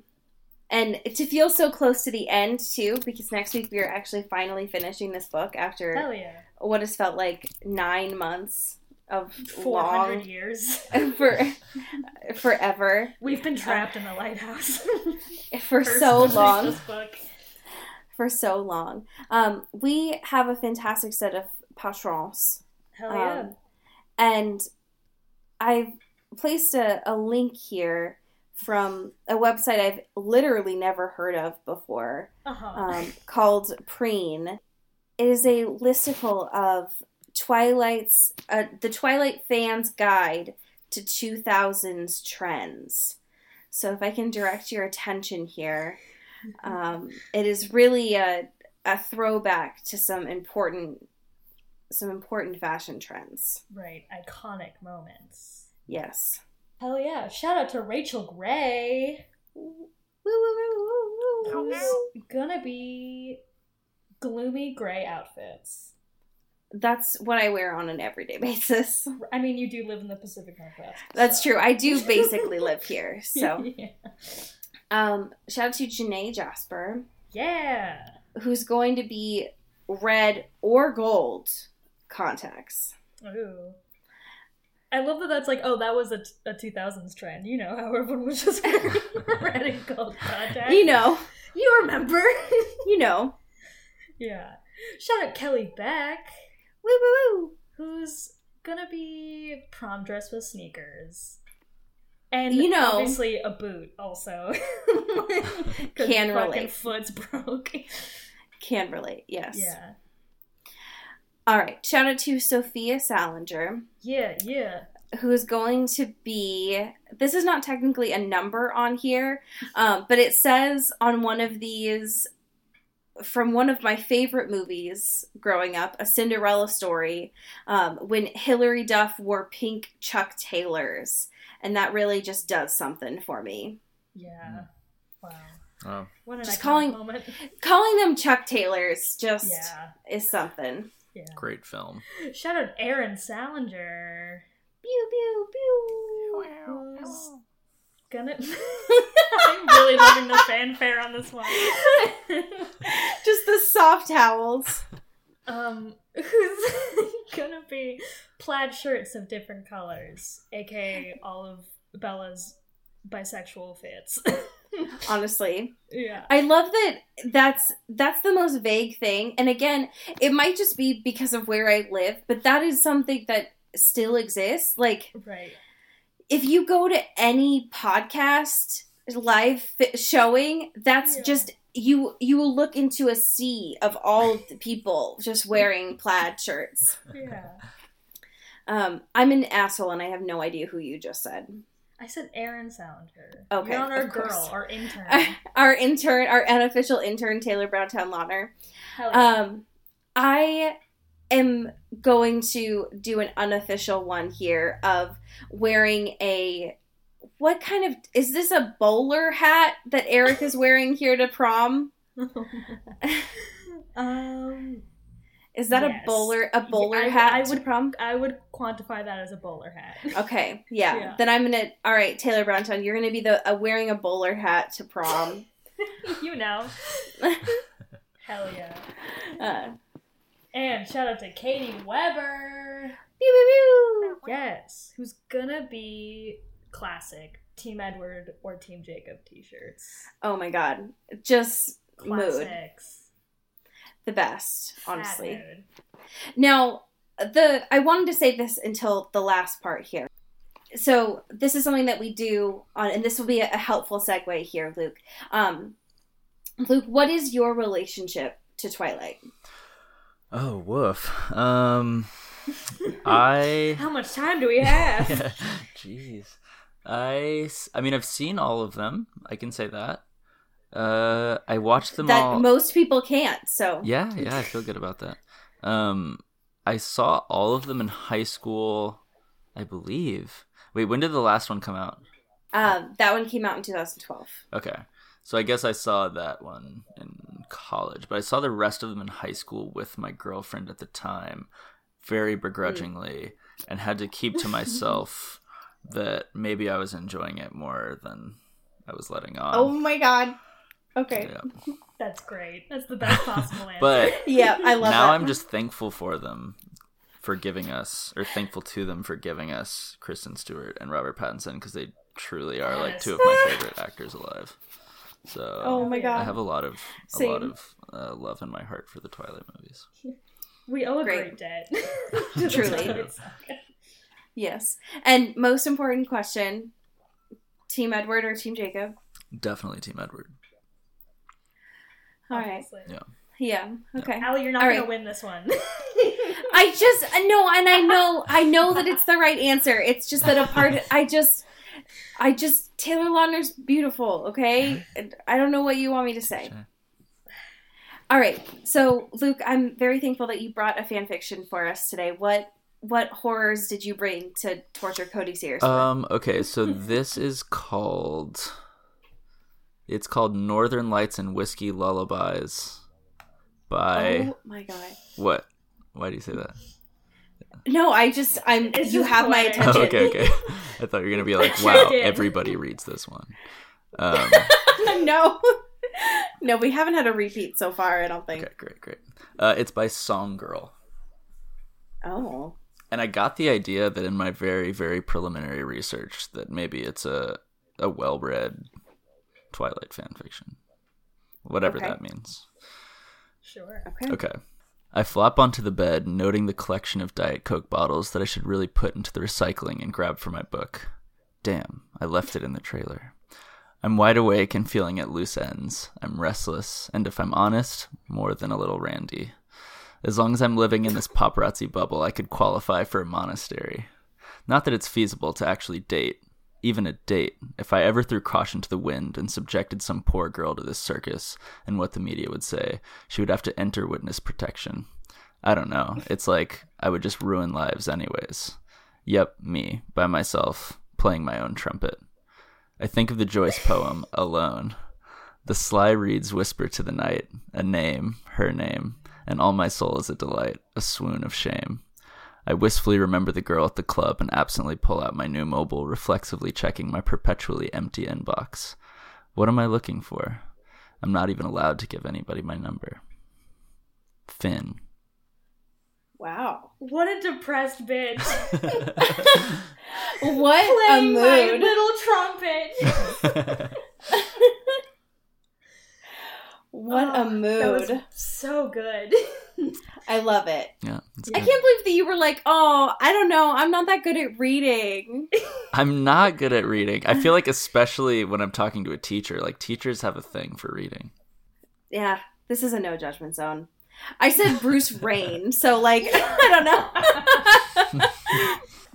and to feel so close to the end too, because next week we are actually finally finishing this book after yeah. what has felt like nine months of Four hundred long years. for forever We've been trapped in the lighthouse for so long. For so long. Um, we have a fantastic set of patrons, Hell yeah. Um, and I've placed a, a link here from a website I've literally never heard of before uh-huh. um, called Preen. It is a listicle of Twilight's uh, the Twilight fans guide to 2000s trends. So if I can direct your attention here, um, it is really a a throwback to some important some important fashion trends. right. Iconic moments. Yes. Hell yeah. Shout out to Rachel Gray. Woo, woo, woo, woo, gonna be gloomy gray outfits. That's what I wear on an everyday basis. I mean, you do live in the Pacific Northwest. That's so- true. I do basically live here. So, yeah. um, shout out to Janae Jasper, yeah. who's going to be red or gold contacts. Ooh. I love that that's like, oh, that was a, t- a 2000s trend. You know how everyone was just wearing red and gold contacts. You know, You remember. you know. yeah. Shout out Kelly Beck, Woo woo woo. who's gonna be prom dressed with sneakers. And You know- obviously a boot also. Can fucking relate. foot's broke. Can relate. Yes. Yeah. All right. Shout out to Sophia Salinger, Yeah, yeah. who is going to be. This is not technically a number on here, um, but it says on one of these from one of my favorite movies growing up, A Cinderella Story, um, when Hilary Duff wore pink Chuck Taylors. And that really just does something for me. Yeah. Wow. Oh, What an Just calling- moment. Calling them Chuck Taylors just Yeah. is something. Yeah. great film. Shout out Aaron Salinger. Pew, pew, pew. Who's gonna I'm really loving the fanfare on this one. just the soft towels. um who's gonna be plaid shirts of different colors, aka all of Bella's bisexual fits. Honestly, yeah. I love that. That's that's the most vague thing. And again, it might just be because of where I live, but that is something that still exists. Like Right. if you go to any podcast live fi- showing, that's Yeah. just you. You will look into a sea of all the people just wearing plaid shirts. Yeah. Um, I'm an asshole, and I have no idea who you just said. I said Aaron Salinger. Okay, You're on our of course. girl, our intern. our intern, our unofficial intern, Taylor Browntown Lautner. Hell yeah. Um, I am going to do an unofficial one here of wearing a what kind of is this a bowler hat that Eric is wearing here to prom? um, Is that Yes. a bowler a bowler I- hat I would- prom? I would quantify that as a bowler hat. Okay, yeah. Yeah. Then I'm gonna. All right, Taylor Browntown, you're gonna be the uh, wearing a bowler hat to prom. you know. Hell yeah. uh, And shout out to Katie Weber. pew, pew, pew. Yes, who's gonna be classic Team Edward or Team Jacob t-shirts. Oh my god, just mood Classics. The best, honestly. Now, the I wanted to say this until the last part here. So this is something that we do on, and this will be a, a helpful segue here, Luke. Um, Luke, what is your relationship to Twilight? Oh, woof. Um, I. How much time do we have? Jeez. I. I mean, I've seen all of them. I can say that. Uh, I watched them that all. most people can't. So Yeah, yeah, I feel good about that. Um, I saw all of them in high school, I believe. Wait, when did the last one come out? um, that one came out in 2012. Okay. So I guess I saw that one in college, but I saw the rest of them in high school with my girlfriend at the time, very begrudgingly, and had to keep to myself that maybe I was enjoying it more than I was letting on. oh my god. Okay. yeah. That's great. That's the best possible answer. But Yeah, I love now that. I'm just thankful for them for giving us, or thankful to them for giving us Kristen Stewart and Robert Pattinson because they truly are like two of my favorite actors alive. So Oh my god. I have a lot of a Same. lot of uh, love in my heart for the Twilight movies. we owe a Great. great, debt. Truly. Yes. And most important question Team Edward or Team Jacob? Definitely Team Edward. All right. Obviously. Yeah. Yeah. Okay. Allie, you're not All gonna right. win this one. I just no, and I know I know that it's the right answer. It's just that a part I just I just Taylor Lautner's beautiful, okay? And I don't know what you want me to say. Sure. All right. So, Luke, I'm very thankful that you brought a fan fiction for us today. What what horrors did you bring to torture Cody Sears? Um. Okay. So this is called. It's called Northern Lights and Whiskey Lullabies. By oh my god. what? Why do you say that? No, I just I'm It's you just have my poetic. Oh, attention. okay, okay. I thought you were gonna be like, wow, everybody reads this one. Um, no. no, we haven't had a repeat so far, I don't think. okay, great, great. Uh, it's by Song Girl, Oh. and I got the idea that in my very, very preliminary research that maybe it's a a well-read Twilight fanfiction. whatever Okay. that means. sure. Okay. Okay. I flop onto the bed, noting the collection of Diet Coke bottles that I should really put into the recycling and grab for my book. Damn, I left it in the trailer. I'm wide awake and feeling at loose ends. I'm restless, and if I'm honest, more than a little randy. As long as I'm living in this paparazzi bubble, I could qualify for a monastery. Not that it's feasible to actually date, even a date, if I ever threw caution to the wind and subjected some poor girl to this circus and what the media would say, she would have to enter witness protection. I don't know. It's like I would just ruin lives anyways. Yep, me, by myself, playing my own trumpet. I think of the Joyce poem, Alone. The sly reeds whisper to the night, a name, her name, and all my soul is a delight, a swoon of shame. I wistfully remember the girl at the club and absently pull out my new mobile, reflexively checking my perpetually empty inbox. What am I looking for? I'm not even allowed to give anybody my number. Finn. Wow. What a depressed bitch. What a Playing my little trumpet. What a Oh, That was mood. so good. I love it. yeah, I can't believe that you were like, oh, I don't know. I'm not that good at reading. I'm not good at reading. I feel like, especially when I'm talking to a teacher, like teachers have a thing for reading. Yeah, this is a no judgment zone. I said Bruce Rain, so like I don't know.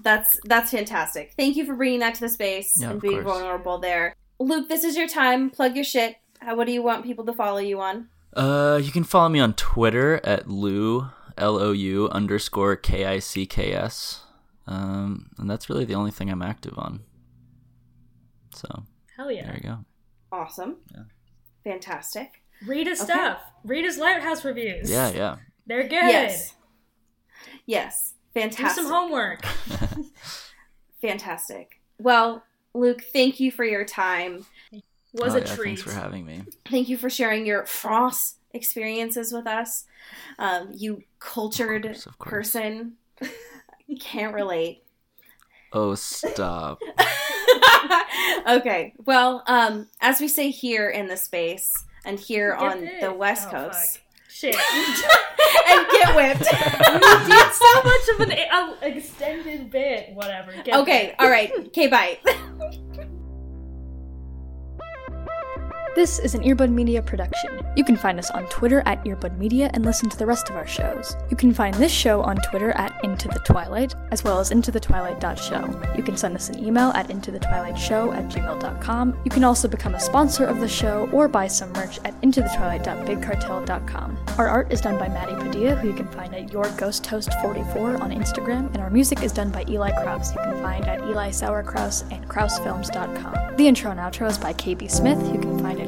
that's that's fantastic. Thank you for bringing that to the space Yeah, and being course. vulnerable there. Luke, this is your time. Plug your shit. How, what do you want people to follow you on? Uh, you can follow me on Twitter at Lou L O U underscore K I C K S. Um, and that's really the only thing I'm active on. So Hell yeah. there you go. Awesome. Yeah. Fantastic. Read his Okay. stuff. Read his Lighthouse reviews. Yeah, yeah. They're good. Yes. Yes. Fantastic. Do Fantastic. some homework. Fantastic. Well, Luke, thank you for your time. Was Oh, a yeah, treat. Thanks for having me. Thank you for sharing your frost experiences with us. Um, you cultured Of course, of course. person. Can't relate. Oh, stop. okay. Well, um, as we say here in the space and here Get on this. the West Oh, Coast, fuck. Shit. and get whipped. you did so much of an uh, extended bit. Whatever. Get okay. All right. Okay. Bye. This is an Earbud Media production. You can find us on Twitter at Earbud Media and listen to the rest of our shows. You can find this show on Twitter at Into the Twilight, as well as intothetwilight.show. You can send us an email at intothetwilightshow at gmail.com. You can also become a sponsor of the show or buy some merch at intothetwilight.bigcartel.com. Our art is done by Maddie Padilla, who you can find at Your Ghost Toast 44 on Instagram, and our music is done by Eli Kraus, you can find at Eli Sauerkraus and KrausFilms.com. The intro and outro is by KB Smith, who you can find at